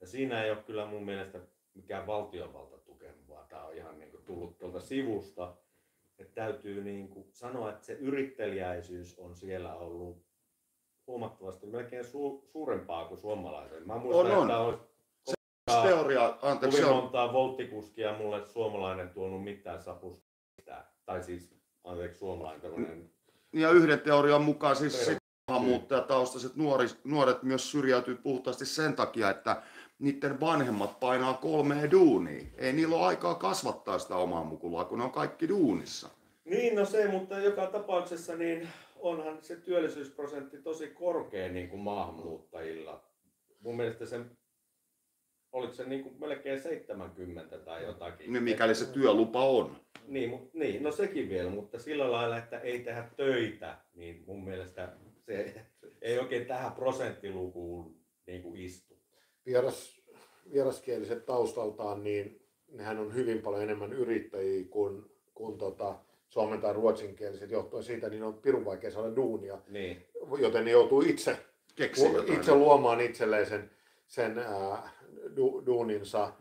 Ja siinä ei ole kyllä mun mielestä mikään valtiovalta tukenut, vaan tämä on ihan niin kuin tullut tuolta sivusta. Että täytyy niin kuin sanoa, että se yrittelijäisyys on siellä ollut huomattavasti melkein su- suurempaa kuin suomalaisen. Mä muistan, on, on. että olisi teoria, anteeksi, kovin montaa volttikuskia mulle suomalainen tuonut mitään sapusta. Tai siis, anteeksi, suomalainen tämmöinen... Ja yhden teorian mukaan siis maahanmuuttajataustaiset nuori, nuoret myös syrjäytyy puhtaasti sen takia, että niiden vanhemmat painaa kolmea duunia. Ei niillä ole aikaa kasvattaa sitä omaa mukulaa, kun ne on kaikki duunissa. Niin, no se, mutta joka tapauksessa niin onhan se työllisyysprosentti tosi korkea niin kuin maahanmuuttajilla. Mun mielestä se, oliko se niin kuin melkein 70 tai jotakin. Niin mikäli se työlupa on. Niin, mu, niin, no sekin vielä, mutta sillä lailla, että ei tehdä töitä, niin mun mielestä se ei oikein tähän prosenttilukuun niin kuin istu. Vieras, vieraskieliset taustaltaan, niin nehän on hyvin paljon enemmän yrittäjiä kuin, kuin tota, suomen tai ruotsinkieliset johtuen siitä, niin on pirun vaikea saada duunia. Niin. Joten ne joutuu itse, itse luomaan itselleen sen, sen ää, du, duuninsa.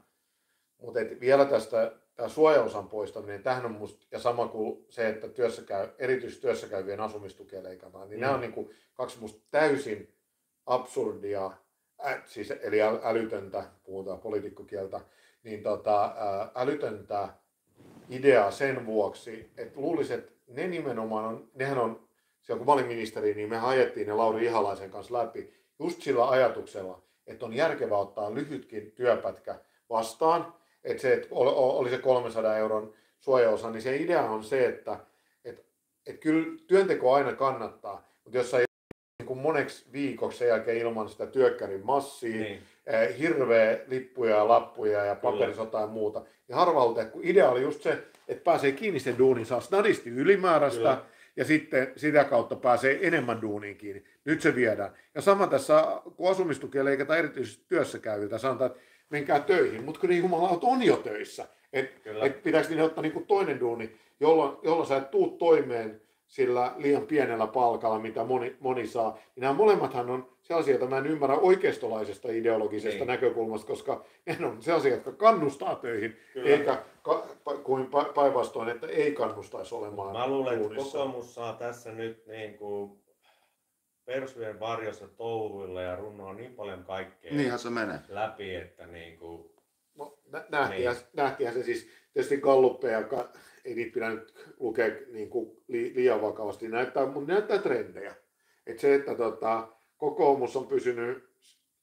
Mutta vielä tästä tämä suojaosan poistaminen, tähän on musta, ja sama kuin se, että työssä käy, erityisesti työssä käyvien asumistukia leikataan, niin mm. nämä on niin kuin kaksi musta täysin absurdia, ä, siis, eli älytöntä, puhutaan poliitikkokieltä, niin tota, älytöntä ideaa sen vuoksi, että luulisin, että ne nimenomaan on, nehän on, siellä kun mä olin ministeri, niin me ajettiin ne Lauri Ihalaisen kanssa läpi just sillä ajatuksella, että on järkevää ottaa lyhytkin työpätkä vastaan, että se, että oli se 300 euron suojaosa, niin se idea on se, että, että, että kyllä työnteko aina kannattaa, mutta jos sä niin kuin moneksi viikoksi sen jälkeen ilman sitä työkkärin massia, niin. eh, hirveä lippuja ja lappuja ja paperisota ja muuta, niin harvalta, kun idea oli just se, että pääsee kiinni sen duunin, saa snadisti ylimääräistä, Kyllä. Ja sitten sitä kautta pääsee enemmän duuniin kiinni. Nyt se viedään. Ja sama tässä, kun asumistukea leikataan erityisesti työssä käyviltä, sanotaan, että menkää töihin, mutta kun ne jumalaut on jo töissä. Että et pitääkö niille ottaa niinku toinen duuni, jolloin, jolloin sä et tuu toimeen sillä liian pienellä palkalla, mitä moni, moni saa. Niin nämä molemmathan on sellaisia, joita mä en ymmärrä oikeistolaisesta ideologisesta niin. näkökulmasta, koska ne on sellaisia, jotka kannustaa töihin, Kyllä. eikä kuin päinvastoin, että ei kannustaisi olemaan Mä luulen, että kokoomus saa tässä nyt niin kuin persujen varjossa touhuilla ja runnoa niin paljon kaikkea Niinhän se menee. läpi, että niin kuin... No, nähtiinhän, niin. nähtiinhän se siis, tietysti galluppeja, ei niitä pidä nyt lukea niin kuin li, liian vakavasti, näyttää, mutta näyttää trendejä. että se, että tota, kokoomus on pysynyt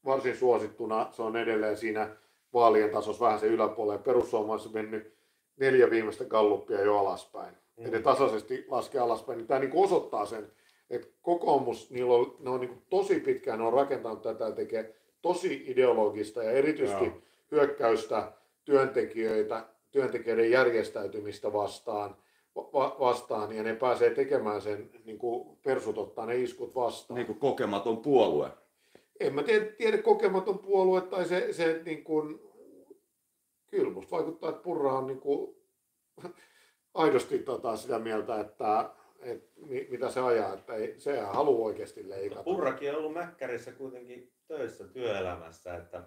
varsin suosittuna, se on edelleen siinä vaalien tasossa vähän se yläpuolella, perussuomalaiset on mennyt neljä viimeistä galluppia jo alaspäin. Mm. Eli tasaisesti laskee alaspäin, niin tämä niin osoittaa sen, että kokoomus, niillä on, ne on niin tosi pitkään, ne on rakentanut tätä tekee tosi ideologista ja erityisesti Joo. hyökkäystä työntekijöitä, työntekijöiden järjestäytymistä vastaan, va- vastaan ja ne pääsee tekemään sen, niin kuin persut ottaa ne iskut vastaan. Niin kuin kokematon puolue. En mä tiedä, tiedä kokematon puolue tai se, se niin kuin, kyllä musta vaikuttaa, että Purra on niin kuin, aidosti tota, sitä mieltä, että et, mitä se ajaa, että ei, se haluaa oikeasti leikata. Purrakin on ollut Mäkkärissä kuitenkin töissä työelämässä, että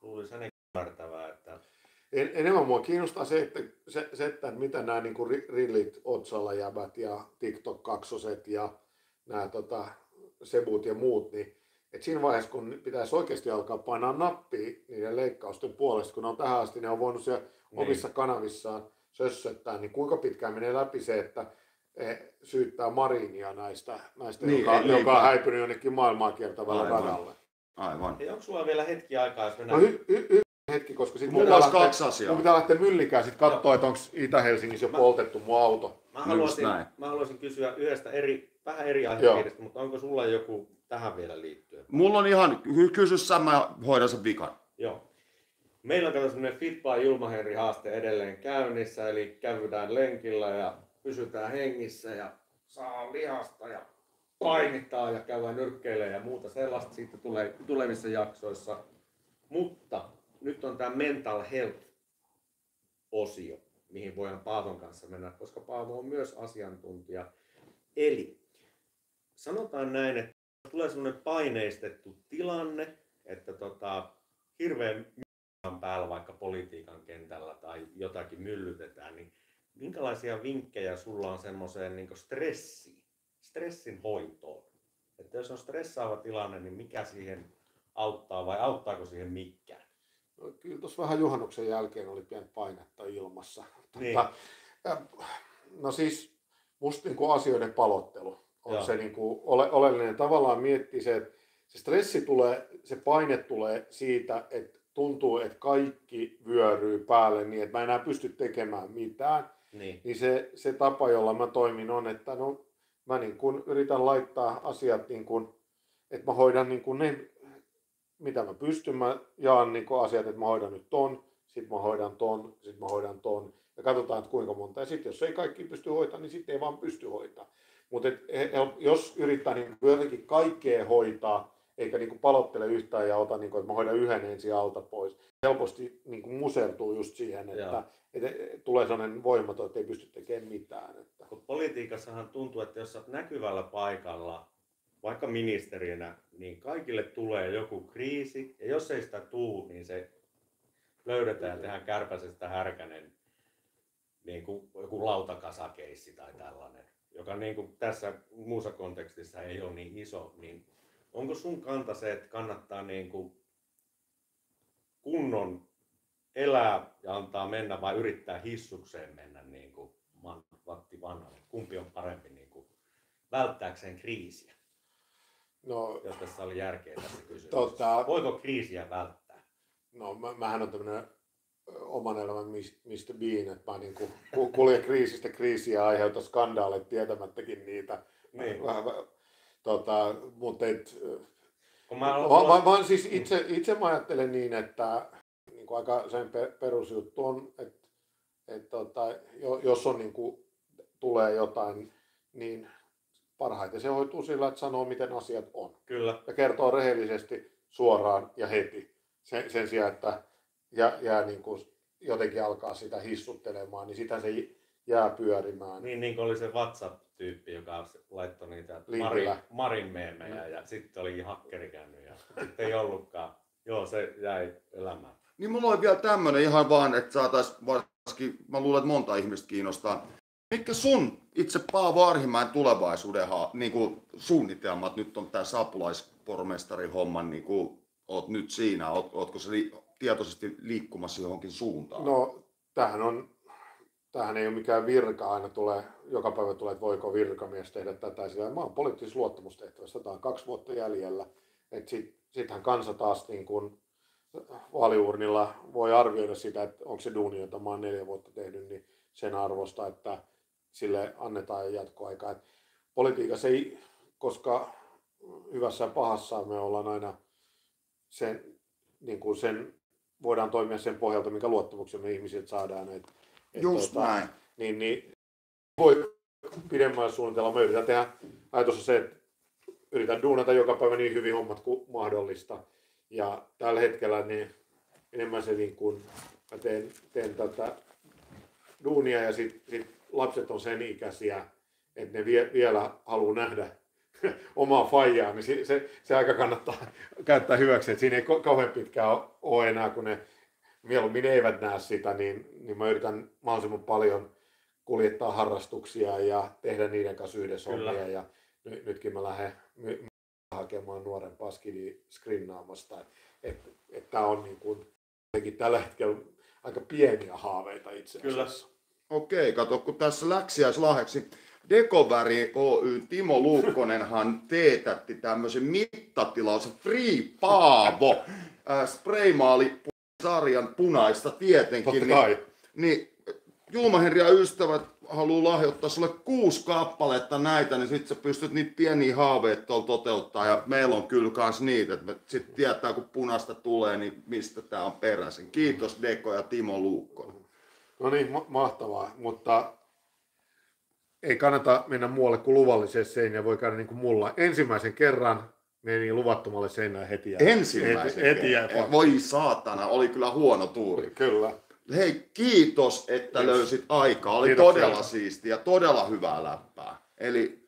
luulisi hänen ymmärtävää, että en, enemmän mua kiinnostaa se, että, se, se, että mitä nämä niin kuin rillit, otsalla jäbät ja TikTok-kaksoset ja nämä tota, sebut ja muut, niin että siinä vaiheessa, kun pitäisi oikeasti alkaa painaa nappia niiden leikkausten puolesta, kun ne on tähän asti, ne on voinut siellä niin. omissa kanavissaan sössöttää, niin kuinka pitkään menee läpi se, että syyttää Marinia näistä, näistä niin, joka, ei, joka on häipynyt jonnekin maailmaa kiertävällä radalle. Aivan. Hei, onko sulla vielä hetki aikaa, jos mennään... No, hy, hy, hy, hetki, koska sitten Mulla olisi kaksi asiaa. Mun pitää lähteä myllikään sitten katsoa, että onko Itä-Helsingissä jo mä, poltettu mun auto. Mä haluaisin, mä haluaisin kysyä yhdestä eri, vähän eri aihepiiristä, mutta onko sulla joku tähän vielä liittyen? Mulla on ihan, kysy mä hoidan sen vikan. Joo. Meillä on semmoinen Fit by Ilmaherri haaste edelleen käynnissä, eli käydään lenkillä ja pysytään hengissä ja saa lihasta ja painittaa ja käydään nyrkkeille ja muuta sellaista sitten tulee tulevissa jaksoissa. Mutta nyt on tämä mental health osio, mihin voidaan Paavon kanssa mennä, koska Paavo on myös asiantuntija. Eli sanotaan näin, että tulee semmoinen paineistettu tilanne, että tota, hirveän päällä vaikka politiikan kentällä tai jotakin myllytetään, niin minkälaisia vinkkejä sulla on semmoiseen niin stressiin, stressin hoitoon? Että jos on stressaava tilanne, niin mikä siihen auttaa vai auttaako siihen mikään? No, kyllä tuossa vähän juhannuksen jälkeen oli pieni painetta ilmassa. Niin. Tota, no siis musta niin kuin asioiden palottelu on Joo. se niin kuin ole, oleellinen. Tavallaan miettii se, että se stressi tulee, se paine tulee siitä, että tuntuu, että kaikki vyöryy päälle niin, että mä enää pysty tekemään mitään. Niin. niin se, se tapa, jolla mä toimin on, että no, mä niin kuin yritän laittaa asiat niin kuin, että mä hoidan niin kuin ne, mitä mä pystyn, mä jaan niin kuin asiat, että mä hoidan nyt ton, sitten mä hoidan ton, sitten mä hoidan ton, ja katsotaan, että kuinka monta. Ja sitten jos ei kaikki pysty hoitamaan, niin sitten ei vaan pysty hoitamaan. Mutta jos yrittää niin jotenkin kaikkea hoitaa, eikä niin kuin palottele yhtään ja ota, niin kuin, että mä hoidan yhden ensin alta pois. Helposti niin kuin musertuu just siihen, että, että tulee sellainen voimaton, että ei pysty tekemään mitään. Että. Politiikassahan tuntuu, että jos olet näkyvällä paikalla, vaikka ministerinä, niin kaikille tulee joku kriisi, ja jos ei sitä tuu, niin se löydetään ja tehdään kärpäisestä härkänen niin kuin joku lautakasakeissi tai tällainen, joka niin kuin tässä muussa kontekstissa ei ole niin iso, niin onko sun kanta se, että kannattaa niin kuin kunnon elää ja antaa mennä vai yrittää hissukseen mennä niin kuin Vatti Vanhanen? Kumpi on parempi niin kuin välttääkseen kriisiä? No, jos tässä oli järkeä tässä kysymyksessä. Tota, Voiko kriisiä välttää? No mä, mähän on tämmöinen oman elämän Mr. Bean, että mä niin kuin kuljen kriisistä kriisiä ja aiheuta skandaaleja tietämättäkin niitä. Niin. Vähän, tota, mutta et, mä, mä, mä, mä, siis itse, itse mä ajattelen niin, että niin kuin aika sen perusjuttu on, että, että tota, jos on niin kuin, tulee jotain, niin parhaiten se hoituu sillä, että sanoo, miten asiat on. Kyllä. Ja kertoo rehellisesti, suoraan ja heti. Sen, sen sijaan, että jää, jää niin kuin jotenkin alkaa sitä hissuttelemaan, niin sitä se jää pyörimään. Niin, niin kuin oli se WhatsApp-tyyppi, joka laittoi niitä Marin, Marin meemejä ja sitten oli hakkeri käynyt ja sitten ei ollutkaan. Joo, se jäi elämään. Niin mulla oli vielä tämmönen ihan vaan, että saatais varsinkin, mä luulen, että monta ihmistä kiinnostaa. Mitkä sun itse Paavo Arhimäen tulevaisuuden niin kuin suunnitelmat nyt on tämä saapulaispormestarin homman, niin kuin, oot nyt siinä, oot, ootko se tietoisesti liikkumassa johonkin suuntaan? No, tämähän on tämähän ei ole mikään virka, aina tulee, joka päivä tulee, että voiko virkamies tehdä tätä. Sillä mä oon poliittisessa luottamustehtävässä, tämä on kaksi vuotta jäljellä. Sittenhän sit kansa taas niin kun vaaliurnilla voi arvioida sitä, että onko se duuni, jota mä oon neljä vuotta tehnyt, niin sen arvosta, että sille annetaan jatkoaikaa. Et politiikassa ei, koska hyvässä ja pahassa me ollaan aina sen, niin kuin sen voidaan toimia sen pohjalta, mikä luottamuksen me ihmisiltä saadaan. Et, et Just tuota, näin. Niin, niin voi pidemmällä suunnitella. Me yritän tehdä, ajatus on se, että yritän duunata joka päivä niin hyvin hommat kuin mahdollista. Ja tällä hetkellä niin enemmän se niin kuin, mä teen, teen tätä duunia ja sitten sit lapset on sen ikäisiä, että ne vie, vielä haluaa nähdä omaa faijaa, niin se, se, se aika kannattaa käyttää hyväksi. Että siinä ei kauhean pitkään ole enää, kun ne mieluummin eivät näe sitä, niin, niin mä yritän mahdollisimman paljon kuljettaa harrastuksia ja tehdä niiden kanssa yhdessä Kyllä. hommia. Ja nyt, nytkin mä lähden my, hakemaan nuoren paskidi screenaamasta. Että et, et tämä on niin kuin, tällä hetkellä aika pieniä haaveita itse asiassa. Kyllä. Okei, kato, kun tässä läksiäislahdeksi Dekoväri Oy Timo Luukkonenhan teetätti tämmöisen mittatilaus Free Paavo äh, spraymaali sarjan punaista tietenkin. Totta niin, niin Julma ja ystävät haluaa lahjoittaa sulle kuusi kappaletta näitä, niin sitten sä pystyt niitä pieniä haaveita tuolla toteuttaa. Ja meillä on kyllä kans niitä, että sitten tietää kun punaista tulee, niin mistä tämä on peräisin. Kiitos Deko ja Timo Luukkonen. No niin, ma- mahtavaa, mutta ei kannata mennä muualle kuin luvalliseen seinään, voi käydä niin kuin mulla. Ensimmäisen kerran meni luvattomalle seinään heti. Ensimmäisen heti, heti Voi saatana, oli kyllä huono tuuri. Kyllä. Hei, kiitos, että kiitos. löysit aikaa. Oli kiitos, todella siistiä, todella hyvää läppää. Eli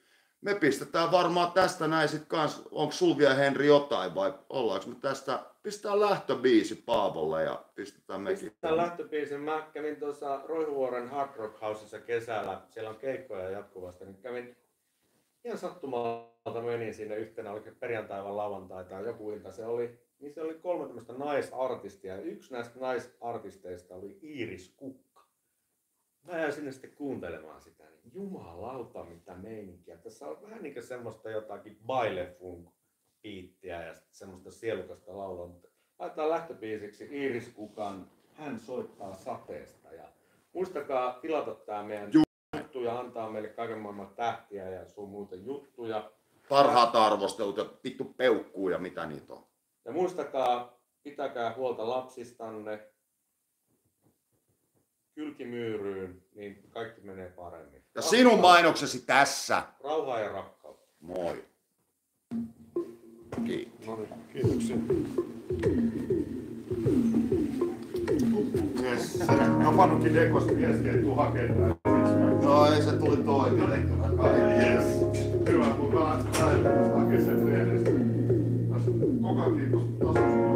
me pistetään varmaan tästä näin sit kans, onko sul vielä Henri jotain vai ollaanko me tästä, pistetään lähtöbiisi Paavolle ja pistetään mekin. Pistetään lähtöbiisi. Mä kävin tuossa Roihuvuoren Hard Rock Houseissa kesällä, siellä on keikkoja jatkuvasti, niin kävin ihan sattumalta menin sinne yhtenä, oli perjantai vai lauantai tai joku ilta se oli, niin se oli kolme tämmöistä naisartistia. Yksi näistä naisartisteista oli Iiris Kukka. Mä jäin sinne sitten kuuntelemaan sitä, niin jumalauta mitä meininkiä. Tässä on vähän niin kuin semmoista jotakin bailefunk piittiä ja semmoista sielukasta laulua, mutta laitetaan lähtöbiisiksi Iiris Kukan Hän soittaa sateesta. Ja muistakaa tilata tämä meidän juttu ja antaa meille kaiken maailman tähtiä ja sun muuten juttuja. Parhaat arvostelut ja vittu peukkuu ja mitä niitä on. Ja muistakaa, pitäkää huolta lapsistanne, kylkimyyryyn, niin kaikki menee paremmin. Ja Rakkautta. sinun mainoksesi tässä. Rauhaa ja rakkautta. Moi. Kiitos. No niin, kiitoksia. Yes. No Panukin Dekosta viesti, että tuu hakemaan No ei se tuli toimelle Yes. Hyvä, mutta mä hakemaan sen edestä. Koko kiitos.